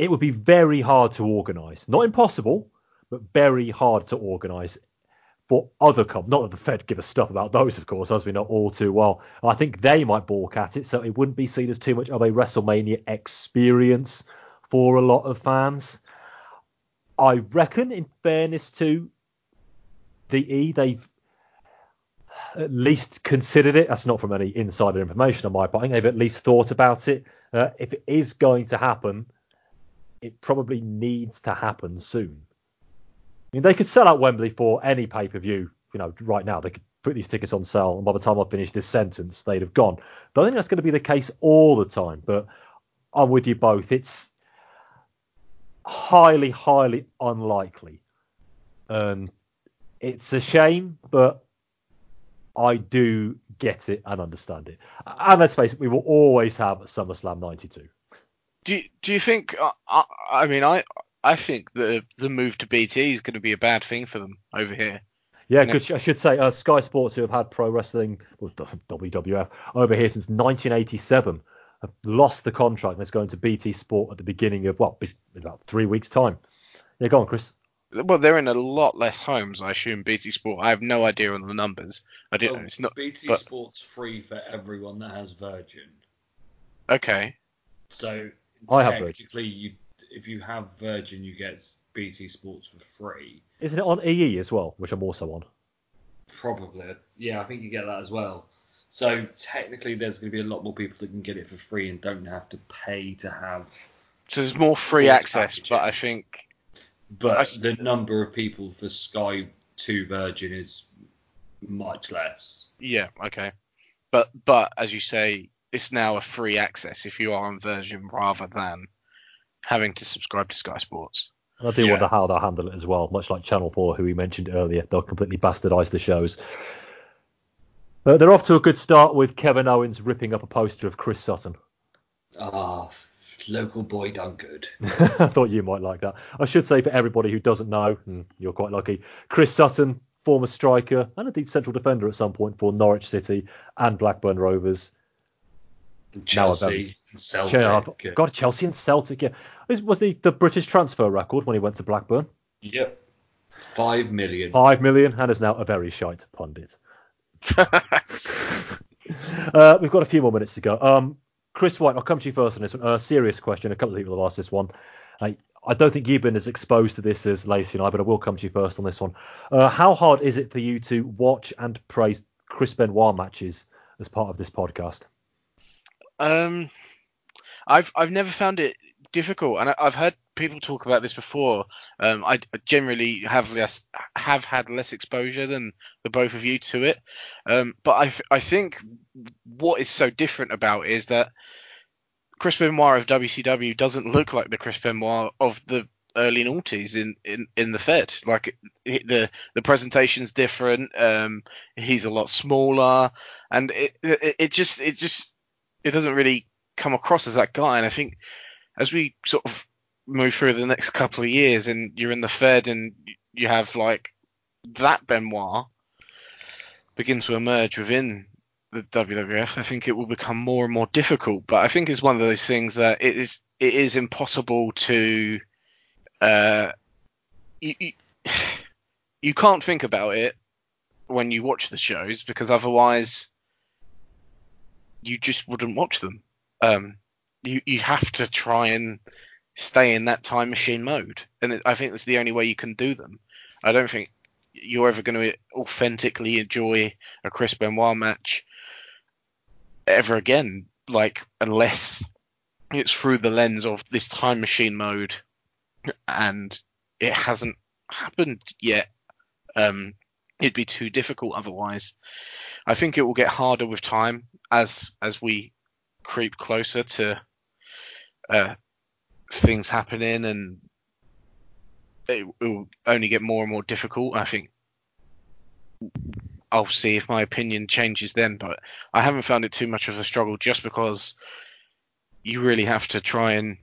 would be very hard to organise. Not impossible, but very hard to organise for other companies. Not that the Fed give a stuff about those, of course, as we know all too well. I think they might balk at it, so it wouldn't be seen as too much of a WrestleMania experience for a lot of fans. I reckon, in fairness to the E, they've at least considered it. That's not from any insider information on my part. I think they've at least thought about it. Uh, if it is going to happen, it probably needs to happen soon. I mean, they could sell out Wembley for any pay per view, you know, right now. They could put these tickets on sale, and by the time I finish this sentence, they'd have gone. But I think that's going to be the case all the time. But I'm with you both. It's highly, highly unlikely. And it's a shame, but I do get it and understand it. And let's face it, we will always have SummerSlam 92. Do you, do you think? I, I mean, I I think the the move to BT is going to be a bad thing for them over here. Yeah, No. good. I should say uh, Sky Sports, who have had pro wrestling, well, WWF, over here since 1987, have lost the contract and it's going to BT Sport at the beginning of, well, in about three weeks' time. Yeah, go on, Chris. Well, they're in a lot less homes, I assume. BT Sport. I have no idea on the numbers. I didn't. Well, it's not BT but- Sports free for everyone that has Virgin. okay. So I have Virgin. you if you have Virgin, you get BT Sports for free. Isn't it on EE as well, which I'm also on? Probably, yeah, I think you get that as well. So technically, there's going to be a lot more people that can get it for free and don't have to pay to have. So there's more free Sports access, but I think But I s- the number of people for Sky to Virgin is much less. yeah, okay. But but as you say, it's now a free access if you are on Virgin rather than having to subscribe to Sky Sports. I do Yeah. wonder how they'll handle it as well, much like Channel 4, who we mentioned earlier. They'll completely bastardise the shows. Uh, they're off to a good start with Kevin Owens ripping up a poster of Chris Sutton. Ah, local boy done good. I thought you might like that. I should say for everybody who doesn't know, and you're quite lucky, Chris Sutton, former striker and indeed central defender at some point for Norwich City and Blackburn Rovers. Chelsea, and Celtic. Yeah, God, Chelsea and Celtic. Yeah, This was the the British transfer record when he went to Blackburn. Yep. Five million. Five million, and is now a very shite pundit. uh, we've got a few more minutes to go. Um, Chris White, I'll come to you first on this one. A uh, serious question. A couple of people have asked this one. Uh, I don't think you've been as exposed to this as Lacey and I, but I will come to you first on this one. Uh, how hard is it for you to watch and praise Chris Benoit matches as part of this podcast? Um, I've I've never found it difficult, and I, have heard people talk about this before. Um, I generally have less have had less exposure than the both of you to it. Um, but I I think what is so different about is that Chris Benoit of WCW doesn't look like the Chris Benoit of the early noughties in, in, in the Fed. Like the the presentation's different. Um, he's a lot smaller, and it, it it just it just it doesn't really come across as that guy. And I think as we sort of move through the next couple of years, and you're in the Fed, and you have like that Benoit begin to emerge within the WWF, I think it will become more and more difficult. But I think it's one of those things that it is it is impossible to uh, you, you, you can't think about it when you watch the shows because otherwise you just wouldn't watch them. Um, you you have to try and stay in that time machine mode, and I think that's the only way you can do them. I don't think you're ever going to authentically enjoy a Chris Benoit match ever again, like unless it's through the lens of this time machine mode, and it hasn't happened yet. Um, it'd be too difficult otherwise. I think it will get harder with time as as we creep closer to uh, things happening, and it, will only get more and more difficult. I think I'll see if my opinion changes then, but I haven't found it too much of a struggle just because you really have to try and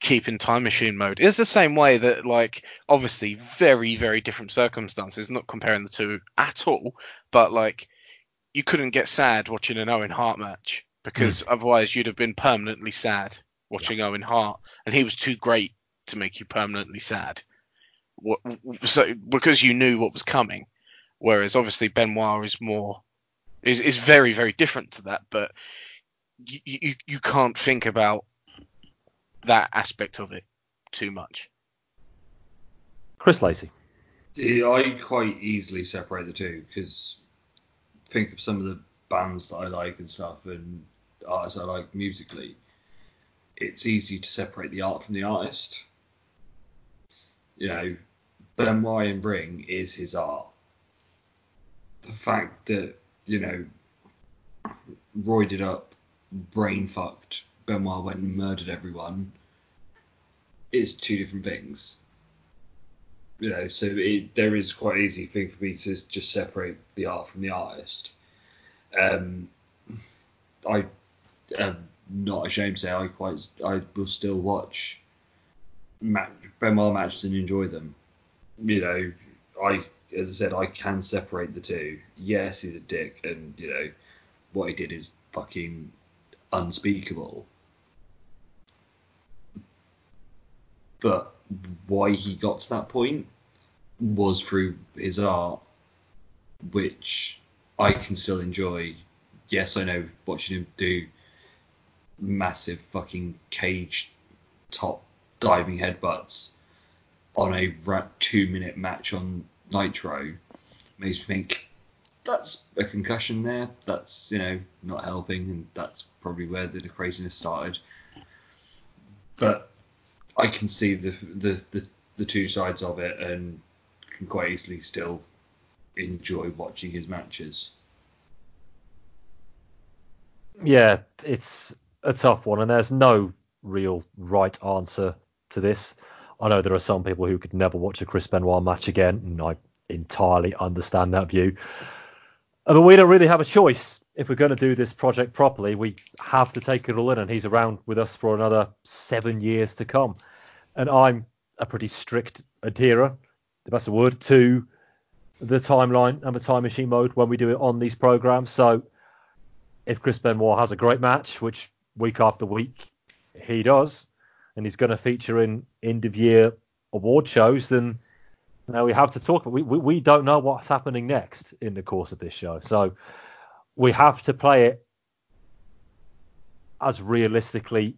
keep in time machine mode. It's the same way that like obviously very very different circumstances, not comparing the two at all, but like you couldn't get sad watching an Owen Hart match because mm. otherwise you'd have been permanently sad watching yeah. Owen Hart, and he was too great to make you permanently sad. What, so because you knew what was coming. Whereas obviously Benoit is more is is very very different to that, but you you, you can't think about that aspect of it too much. Chris Lacey. I quite easily separate the two because think of some of the bands that I like and stuff and artists I like musically. It's easy to separate the art from the artist. You know, Benoit and Ring is his art the fact that you know roided up, brain fucked Benoit went and murdered everyone is two different things. You know, so it, there is quite an easy thing for me to just separate the art from the artist. Um, I am not ashamed to say I quite I will still watch Benoit matches and enjoy them. You know, I as I said, I can separate the two. Yes, he's a dick, and you know what he did is fucking unspeakable. But why he got to that point was through his art, which I can still enjoy. Yes, I know watching him do massive fucking cage top diving headbutts on a two minute match on Nitro makes me think that's a concussion there. That's you know not helping, and that's probably where the craziness started. But I can see the the, the, the two sides of it, and can quite easily still enjoy watching his matches. Yeah, it's a tough one, and there's no real right answer to this. I know there are some people who could never watch a Chris Benoit match again, and I entirely understand that view. But we don't really have a choice if we're going to do this project properly, we have to take it all in, and he's around with us for another seven years to come. And I'm a pretty strict adherer, if that's a word, to the timeline and the time machine mode when we do it on these programs. So if Chris Benoit has a great match, which week after week he does, and he's going to feature in end of year award shows, then now we have to talk. We, we we don't know what's happening next in the course of this show, so we have to play it as realistically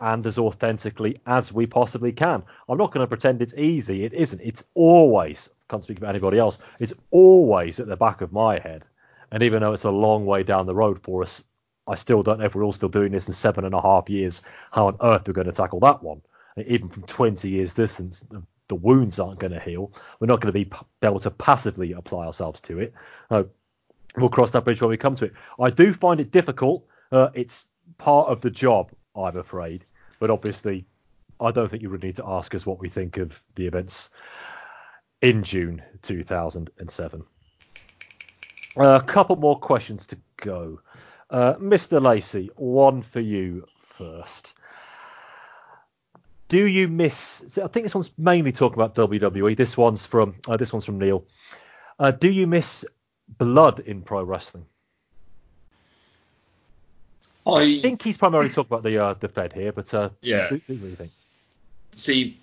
and as authentically as we possibly can. I'm not going to pretend it's easy. It isn't. It's always, can't speak about anybody else, it's always at the back of my head. And even though it's a long way down the road for us, I still don't know if we're all still doing this in seven and a half years, how on earth we're going to tackle that one. Even from 20 years distance, the, wounds aren't going to heal. We're not going to be able to passively apply ourselves to it. Uh, we'll cross that bridge when we come to it. I do find it difficult. Uh, it's part of the job, I'm afraid. But obviously, I don't think you would need to ask us what we think of the events in June 2007. Uh, a couple more questions to go. Uh, Mr. Lacey, one for you first. Do you miss? I think this one's mainly talking about WWE. This one's from uh, this one's from Neil. Uh, do you miss blood in pro wrestling? I I think he's primarily talking about the uh, the Fed here, but uh, Yeah. do you think? see,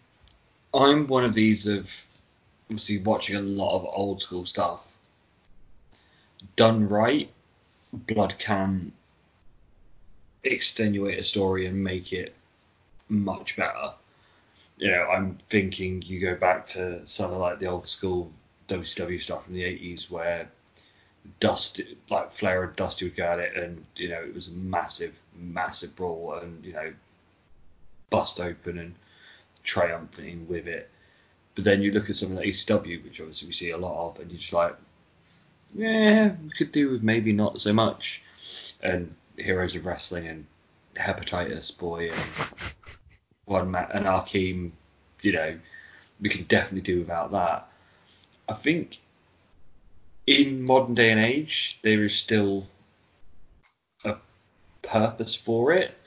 I'm one of these of obviously watching a lot of old school stuff. Done right, blood can extenuate a story and make it much better. You know, I'm thinking you go back to some of like the old school WCW stuff from the 80s where Dusty, like Flair and Dusty would go at it, and you know it was a massive, massive brawl, and you know bust open and triumphing with it. But then you look at something like ECW, which obviously we see a lot of, and you're just like, yeah, we could do with maybe not so much. And Heroes of Wrestling and Hepatitis Boy and one Matt and Arkeem, you know, we could definitely do without that. I think in modern day and age, there is still a purpose for it,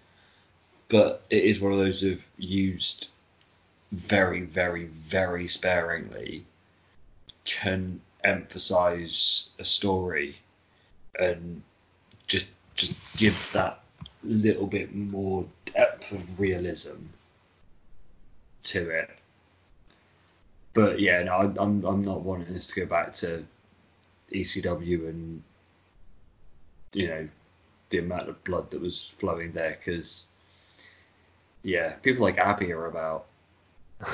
but it is one of those of used very, very, very sparingly can emphasize a story and just just give that little bit more depth of realism to it. But yeah, no, I'm I'm not wanting this to go back to ECW and you know the amount of blood that was flowing there because yeah, people like Abby are about.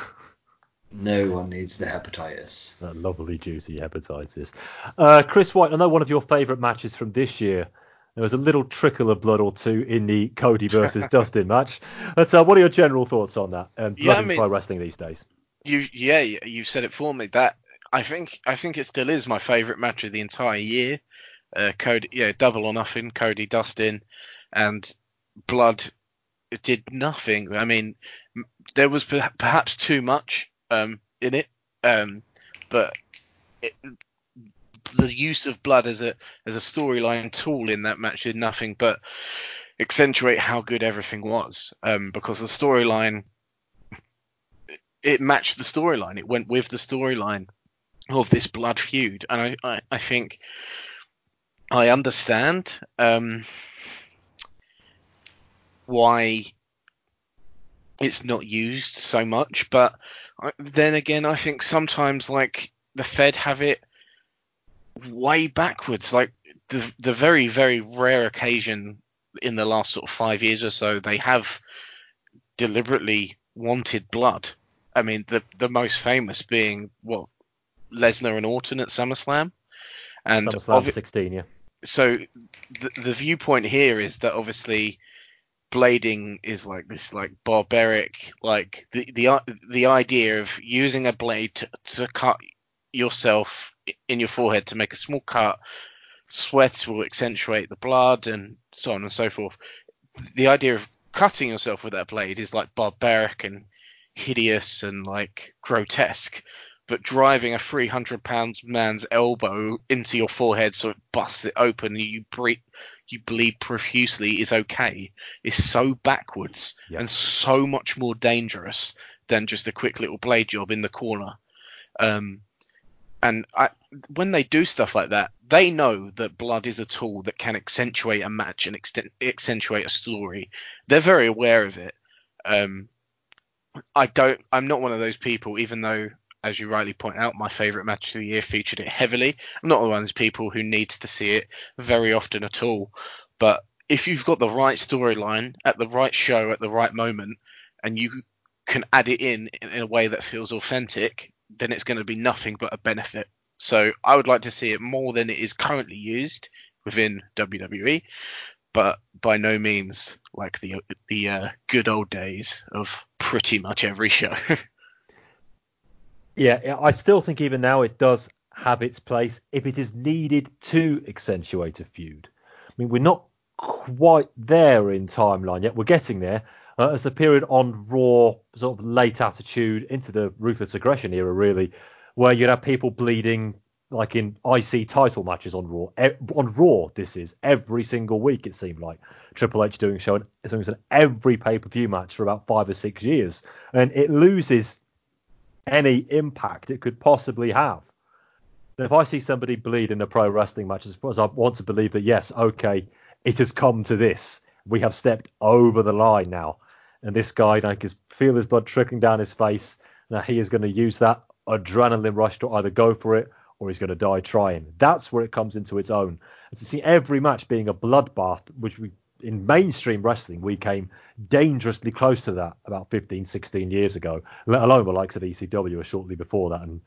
No one needs the hepatitis. That lovely, juicy hepatitis. Uh, Chris White, I know one of your favourite matches from this year. There was a little trickle of blood or two in the Cody versus Dustin match. But uh, what are your general thoughts on that and blood Yeah, I in mean- pro wrestling these days? You yeah, you you said it for me. That I think I think it still is my favourite match of the entire year. Uh, Cody, yeah, double or nothing. Cody Dustin, and Blood did nothing. I mean, there was per- perhaps too much um, in it, um, but it, the use of Blood as a as a storyline tool in that match did nothing but accentuate how good everything was. Um, because the storyline it matched the storyline. It went with the storyline of this blood feud, and I, I, I think I understand um, why it's not used so much, but I, then again, I think sometimes like the Fed have it way backwards. Like the the very very rare occasion in the last sort of five years or so they have deliberately wanted blood. I mean, the the most famous being what Lesnar and Orton at SummerSlam, and SummerSlam obvi- 16, yeah. so the, the viewpoint here is that obviously blading is like this like barbaric like the the the idea of using a blade to, to cut yourself in your forehead to make a small cut sweat will accentuate the blood and so on and so forth. The idea of cutting yourself with that blade is like barbaric and hideous and like grotesque but driving a 300 pounds man's elbow into your forehead so it busts it open and you breathe, you bleed profusely is okay is so backwards Yeah. and so much more dangerous than just a quick little blade job in the corner. Um, and I, when they do stuff like that, they know that blood is a tool that can accentuate a match and accentuate a story. They're very aware of it. Um, I don't. I'm not one of those people, even though, as you rightly point out, my favourite match of the year featured it heavily. I'm not one of those people who needs to see it very often at all. But if you've got the right storyline at the right show at the right moment, and you can add it in in in a way that feels authentic, then it's going to be nothing but a benefit. So I would like to see it more than it is currently used within WWE, but by no means like the the uh, good old days of pretty much every show. Yeah, I still think even now it does have its place if it is needed to accentuate a feud. I mean, we're not quite there in timeline yet. We're getting there. Uh, it's a period on Raw, sort of late attitude into the ruthless aggression era, really, where you'd have people bleeding like in IC title matches on Raw. E- on Raw, this is every single week. It seemed like Triple H doing show something in every pay per view match for about five or six years, and it loses any impact it could possibly have. And if I see somebody bleed in a pro wrestling match, I suppose I want to believe that yes, okay, it has come to this. We have stepped over the line now, and this guy, I can feel his blood trickling down his face. Now he is going to use that adrenaline rush to either go for it or he's going to die trying. That's where it comes into its own. And to see every match being a bloodbath, which we in mainstream wrestling we came dangerously close to that about 15 16 years ago let alone the likes of ecw or shortly before that and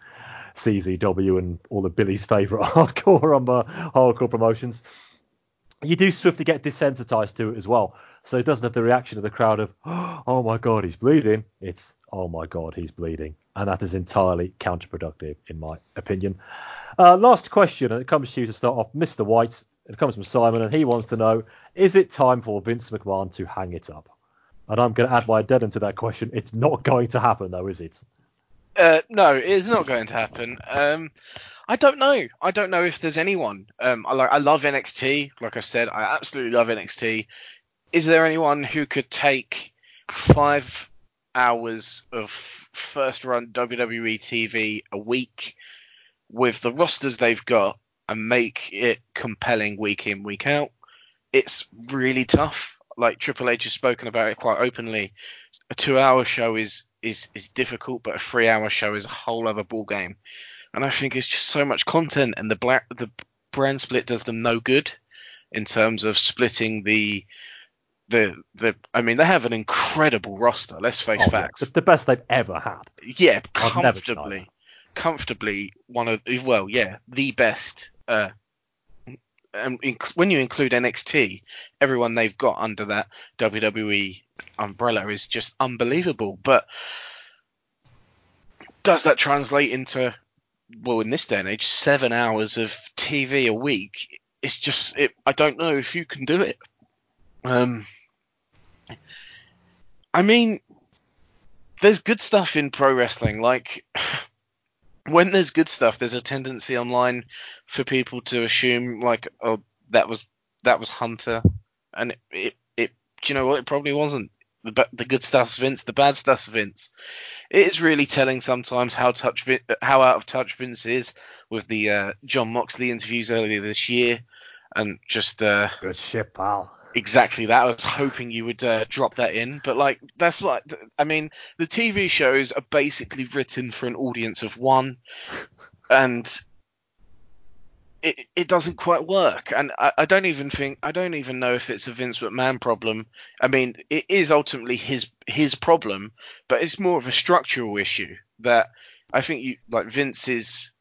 czw and all of billy's favorite hardcore um, uh, hardcore promotions. You do swiftly get desensitized to it as well so it doesn't have the reaction of the crowd of oh my god he's bleeding. It's oh my god he's bleeding. And that is entirely counterproductive in my opinion. Uh, last question and it comes to you to start off mr white it comes from Simon, and he wants to know: Is it time for Vince McMahon to hang it up? And I'm going to add my addendum to that question. It's not going to happen, though, is it? Uh, no, it's not going to happen. Um, I don't know. I don't know if there's anyone. Um, I like. I love NXT. Like I said, I absolutely love NXT. Is there anyone who could take five hours of first run WWE TV a week with the rosters they've got and make it compelling week in week out? It's really tough. Like Triple H has spoken about it quite openly. A two-hour show is is is difficult, but a three-hour show is a whole other ball game. And I think it's just so much content, and the black the brand split does them no good in terms of splitting the the the. I mean, they have an incredible roster. Let's face Oh, facts. The, the best they've ever had. Yeah, comfortably, comfortably one of well, yeah, the best. Uh, and inc- when you include NXT, everyone they've got under that WWE umbrella is just unbelievable. But does that translate into well, in this day and age, seven hours of TV a week? It's just it. I don't know if you can do it. Um, I mean, there's good stuff in pro wrestling. Like when there's good stuff, there's a tendency online for people to assume like, oh, that was that was Hunter, and it, it, it you know what? It probably wasn't. The, the good stuff's Vince, the bad stuff's Vince. It is really telling sometimes how touch how out of touch Vince is with the uh, Jon Moxley interviews earlier this year, and just uh, Good shit, pal. Exactly that. I was hoping you would uh, drop that in, but like that's what I mean. The TV shows are basically written for an audience of one, and it it doesn't quite work. And I, I don't even think I don't even know if it's a Vince McMahon problem. I mean, it is ultimately his his problem, but it's more of a structural issue that I think you like Vince is.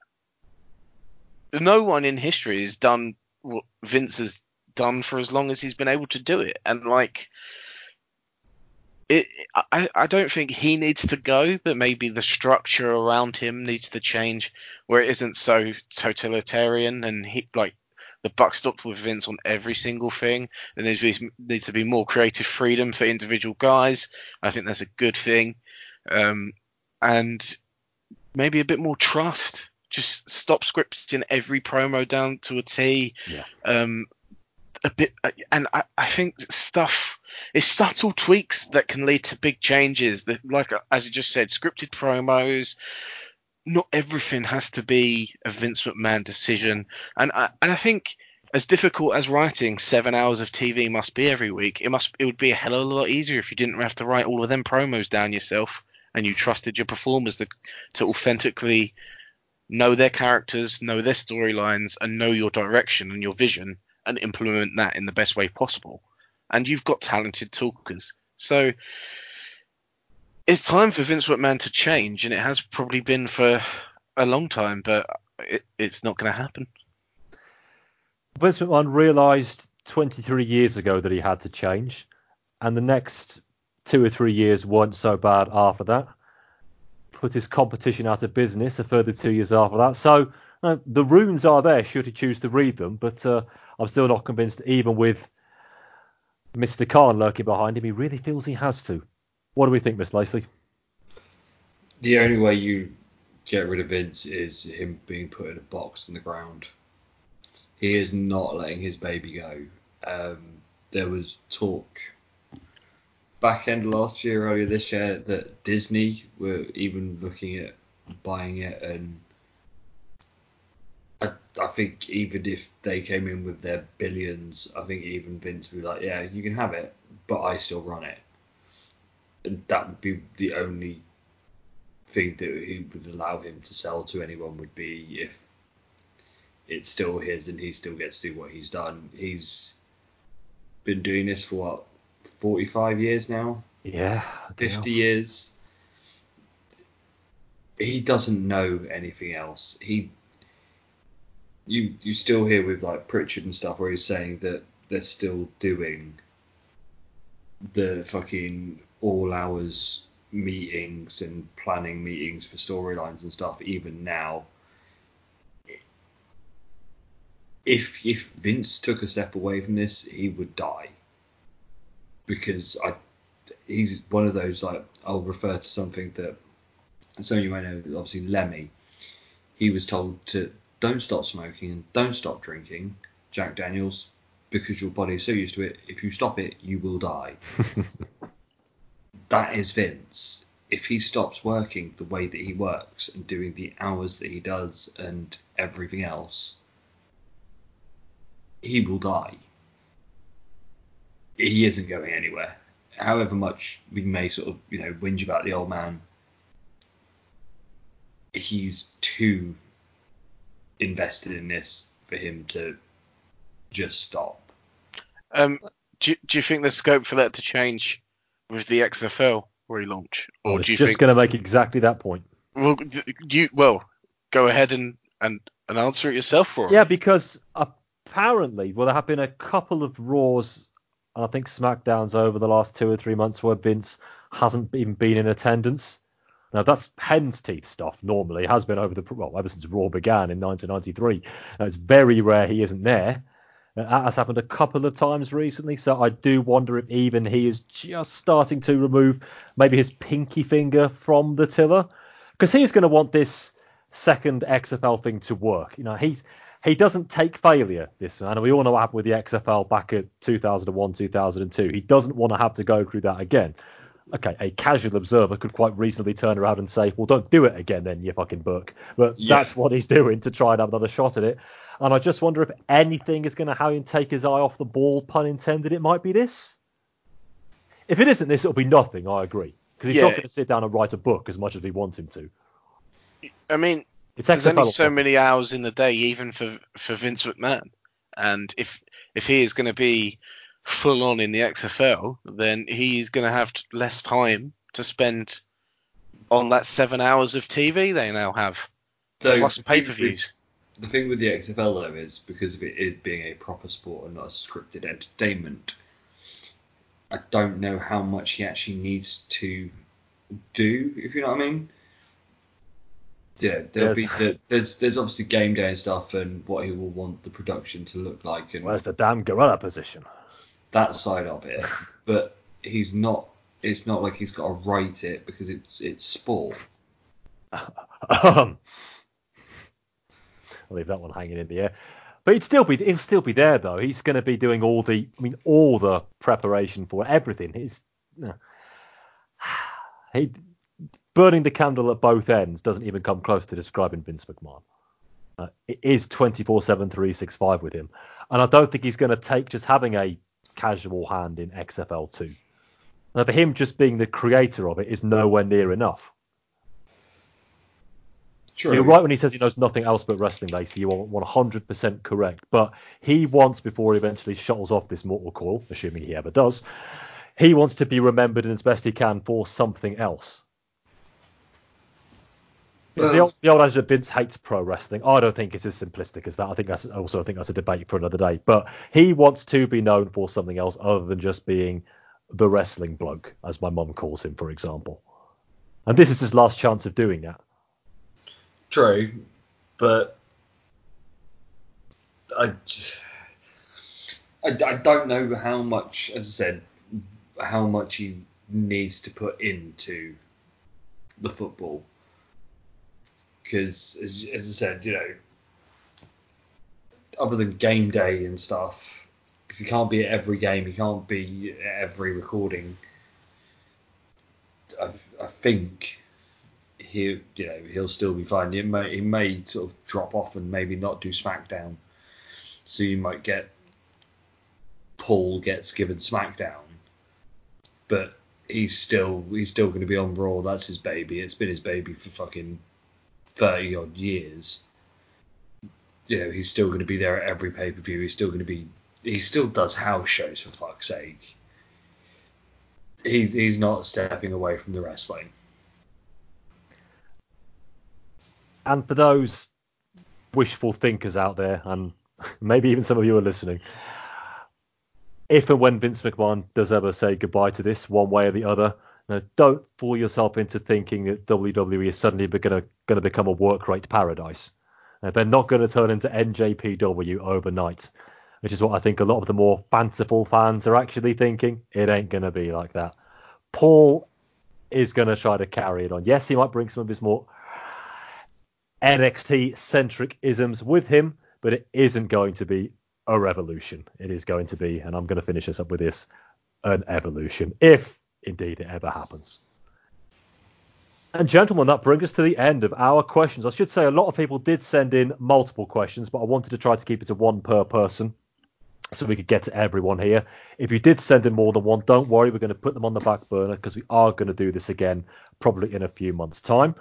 No one in history has done what Vince has done for as long as he's been able to do it. And like it I, I don't think he needs to go, but maybe the structure around him needs to change where it isn't so totalitarian and he like the buck stopped with Vince on every single thing. And there needs to be, needs to be more creative freedom for individual guys. I think that's a good thing. Um, and maybe a bit more trust. Just stop scripting every promo down to a T. Yeah. Um, a bit, uh, and I, I think stuff it's subtle tweaks that can lead to big changes. That, like uh, as you just said, scripted promos. Not everything has to be a Vince McMahon decision, and I, and I think as difficult as writing seven hours of TV must be every week, it must it would be a hell of a lot easier if you didn't have to write all of them promos down yourself and you trusted your performers to to authentically know their characters, know their storylines, and know your direction and your vision, and implement that in the best way possible. And you've got talented talkers, so it's time for Vince McMahon to change, and it has probably been for a long time, but it, it's not going to happen. Vince McMahon realised 23 years ago that he had to change, and the next two or three years weren't so bad after that. Put his competition out of business a further two years after that. So uh, the runes are there should he choose to read them, but uh, I'm still not convinced, even with Mr. Khan lurking behind him, he really feels he has to. What do we think, Miss Lacey? The only way you get rid of Vince is him being put in a box in the ground. He is not letting his baby go. Um, there was talk back end last year, earlier this year, that Disney were even looking at buying it, and I, I think even if they came in with their billions, I think even Vince would be like, yeah, you can have it, but I still run it. And that would be the only thing that he would allow him to sell to anyone would be if it's still his and he still gets to do what he's done. He's been doing this for what 45 years now, Yeah. 50 years. He doesn't know anything else. He you you still hear with like Prichard and stuff where he's saying that they're still doing the fucking all hours meetings and planning meetings for storylines and stuff even now. If if Vince took a step away from this, he would die. Because I he's one of those like I'll refer to something that some of you might know obviously Lemmy. He was told to don't stop smoking and don't stop drinking Jack Daniels because your body is so used to it. If you stop it, you will die. that is Vince. If he stops working the way that he works and doing the hours that he does and everything else, he will die. He isn't going anywhere. However much we may sort of, you know, whinge about the old man, he's too invested in this for him to just stop. Um, do, you- do you think there's scope for that to change with the XFL relaunch, or was do you just think? going to make exactly that point. Well, you well, go ahead and and, and answer it yourself for Yeah, because apparently, well, there have been a couple of Raws, and I think SmackDowns over the last two or three months where Vince hasn't even been in attendance. Now that's hen's teeth stuff. Normally, has been over the well ever since Raw began in 1993. Now, it's very rare he isn't there. Uh, That has happened a couple of times recently, so I do wonder if even he is just starting to remove maybe his pinky finger from the tiller, because he's going to want this second XFL thing to work. You know, he's he doesn't take failure. This, and we all know what happened with the XFL back at 2001, 2002. He doesn't want to have to go through that again. Okay, a casual observer could quite reasonably turn around and say, "Well, don't do it again, then you fucking book." But Yeah. that's what he's doing to try and have another shot at it. And I just wonder if anything is going to have him take his eye off the ball, pun intended. It might be this. If it isn't this, it'll be nothing. I agree, because he's Yeah. not going to sit down and write a book as much as we want him to. I mean, It's there's only so many hours in the day, even for for Vince McMahon. And if if he is going to be full on in the XFL, then he's going to have less time to spend on that seven hours of TV they now have. So Plus the thing pay-per-views. with- The thing with the XFL though is because of it, it being a proper sport and not a scripted entertainment. I don't know how much he actually needs to do, if you know what I mean. Yeah, there'll be the, there's there's obviously game day and stuff and what he will want the production to look like and Where's the damn gorilla position? That side of it. But he's not. It's not like he's got to write it because it's it's sport. Um, I'll leave that one hanging in the air. But he'd still be he'll still be there though. He's going to be doing all the I mean all the preparation for everything. He's no. he burning the candle at both ends doesn't even come close to describing Vince McMahon. Uh, it is 24/7 365 with him, and I don't think he's going to take just having a casual hand in XFL two. Now, for him, just being the creator of it is nowhere near enough. True. You're right when he says he knows nothing else but wrestling, Lacey. You are 100% correct. But he wants, before he eventually shuttles off this mortal coil, assuming he ever does, he wants to be remembered as best he can for something else. Because the, old, the old adage Vince hates pro wrestling, I don't think it's as simplistic as that. I think that's also I think that's a debate for another day. But he wants to be known for something else other than just being the wrestling bloke, as my mum calls him, for example. And this is his last chance of doing that. True, but I, I, I don't know how much, as I said, how much he needs to put into the football. Because, as, as I said, you know, other than game day and stuff, because he can't be at every game, he can't be at every recording. I, I think he you know he'll still be fine. He may he may sort of drop off and maybe not do SmackDown, so you might get Paul gets given SmackDown, but he's still he's still going to be on Raw. That's his baby. It's been his baby for fucking thirty odd years. You know he's still going to be there at every pay per view. He's still going to be he still does house shows for fuck's sake. He's he's not stepping away from the wrestling. And for those wishful thinkers out there, and maybe even some of you are listening, if and when Vince McMahon does ever say goodbye to this, one way or the other, now, don't fool yourself into thinking that WWE is suddenly going to become a work rate paradise. They're not going to turn into NJPW overnight, which is what I think a lot of the more fanciful fans are actually thinking. It ain't going to be like that. Paul is going to try to carry it on. Yes, he might bring some of his more NXT centric isms with him, but it isn't going to be a revolution. It is going to be, and I'm going to finish this up with this, an evolution, if indeed it ever happens. And gentlemen, that brings us to the end of our questions. I should say a lot of people did send in multiple questions, but I wanted to try to keep it to one per person so we could get to everyone here. If you did send in more than one, don't worry, we're going to put them on the back burner because we are going to do this again probably in a few months' time.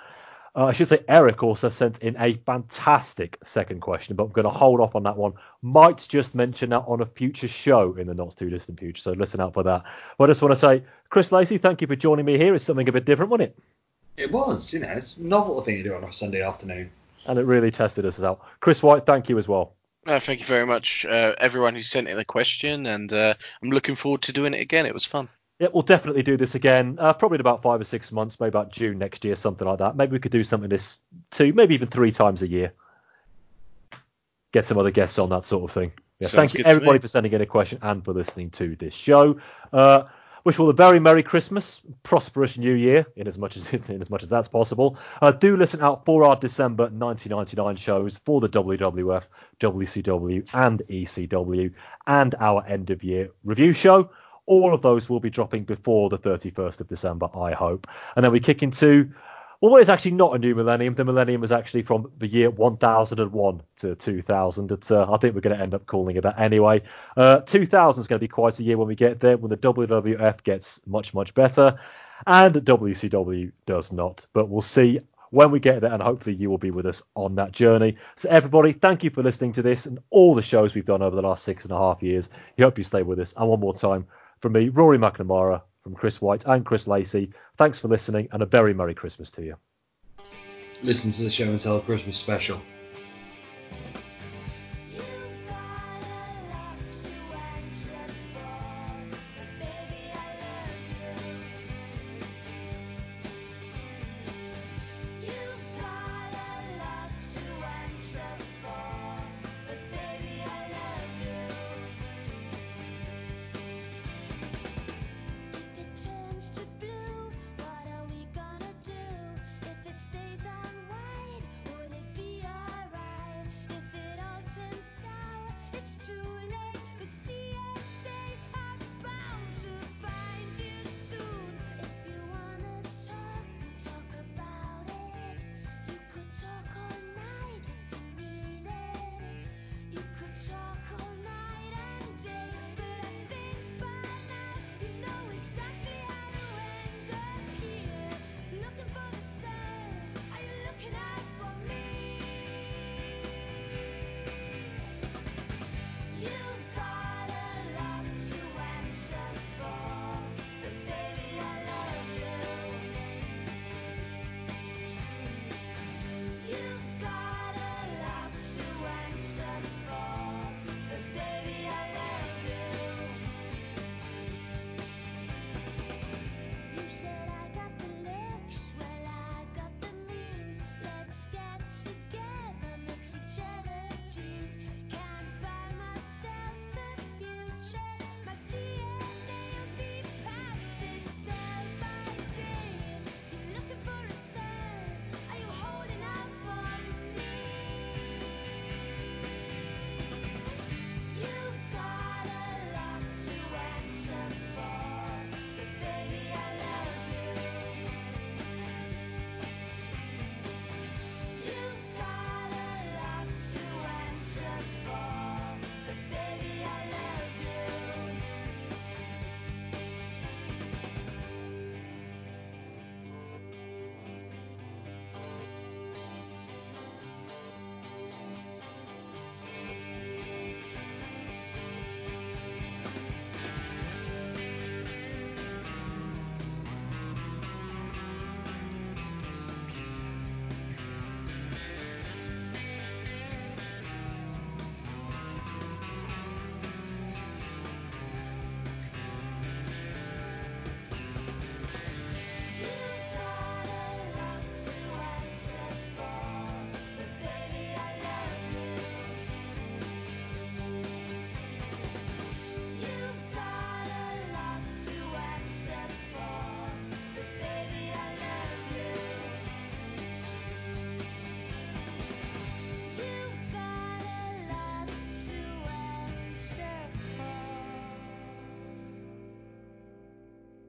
Uh, I should say Eric also sent in a fantastic second question, but I'm going to hold off on that one. Might just mention that on a future show in the not too distant future, so listen out for that. But I just want to say, Chris Lacey, thank you for joining me here. It's something a bit different, wasn't it? It was, you know, it's a novel thing to do on a Sunday afternoon. And it really tested us out. Chris White, thank you as well. Uh, thank you very much, uh, everyone who sent in a question, and uh, I'm looking forward to doing it again. It was fun. Yeah, we'll definitely do this again. Uh, probably in about five or six months, maybe about June next year, something like that. Maybe we could do something this two, maybe even three times a year. Get some other guests on that sort of thing. Yeah, thank you everybody for sending in a question and for listening to this show. Uh, wish you all a very merry Christmas, prosperous New Year, in as much as in as much as that's possible. Uh, do listen out for our December 1999 shows for the WWF, WCW, and ECW, and our end of year review show. All of those will be dropping before the 31st of December, I hope. And then we kick into well, what is actually not a new millennium? The millennium was actually from the year 1001 to 2000. It's, uh, I think we're going to end up calling it that anyway. Uh, 2000 is going to be quite a year when we get there, when the WWF gets much, much better, and WCW does not. But we'll see when we get there, and hopefully you will be with us on that journey. So, everybody, thank you for listening to this and all the shows we've done over the last six and a half years. We hope you stay with us. And one more time, from me, Rory McNamara, from Chris White and Chris Lacey, thanks for listening, and a very Merry Christmas to you. Listen to the show and tell Christmas special.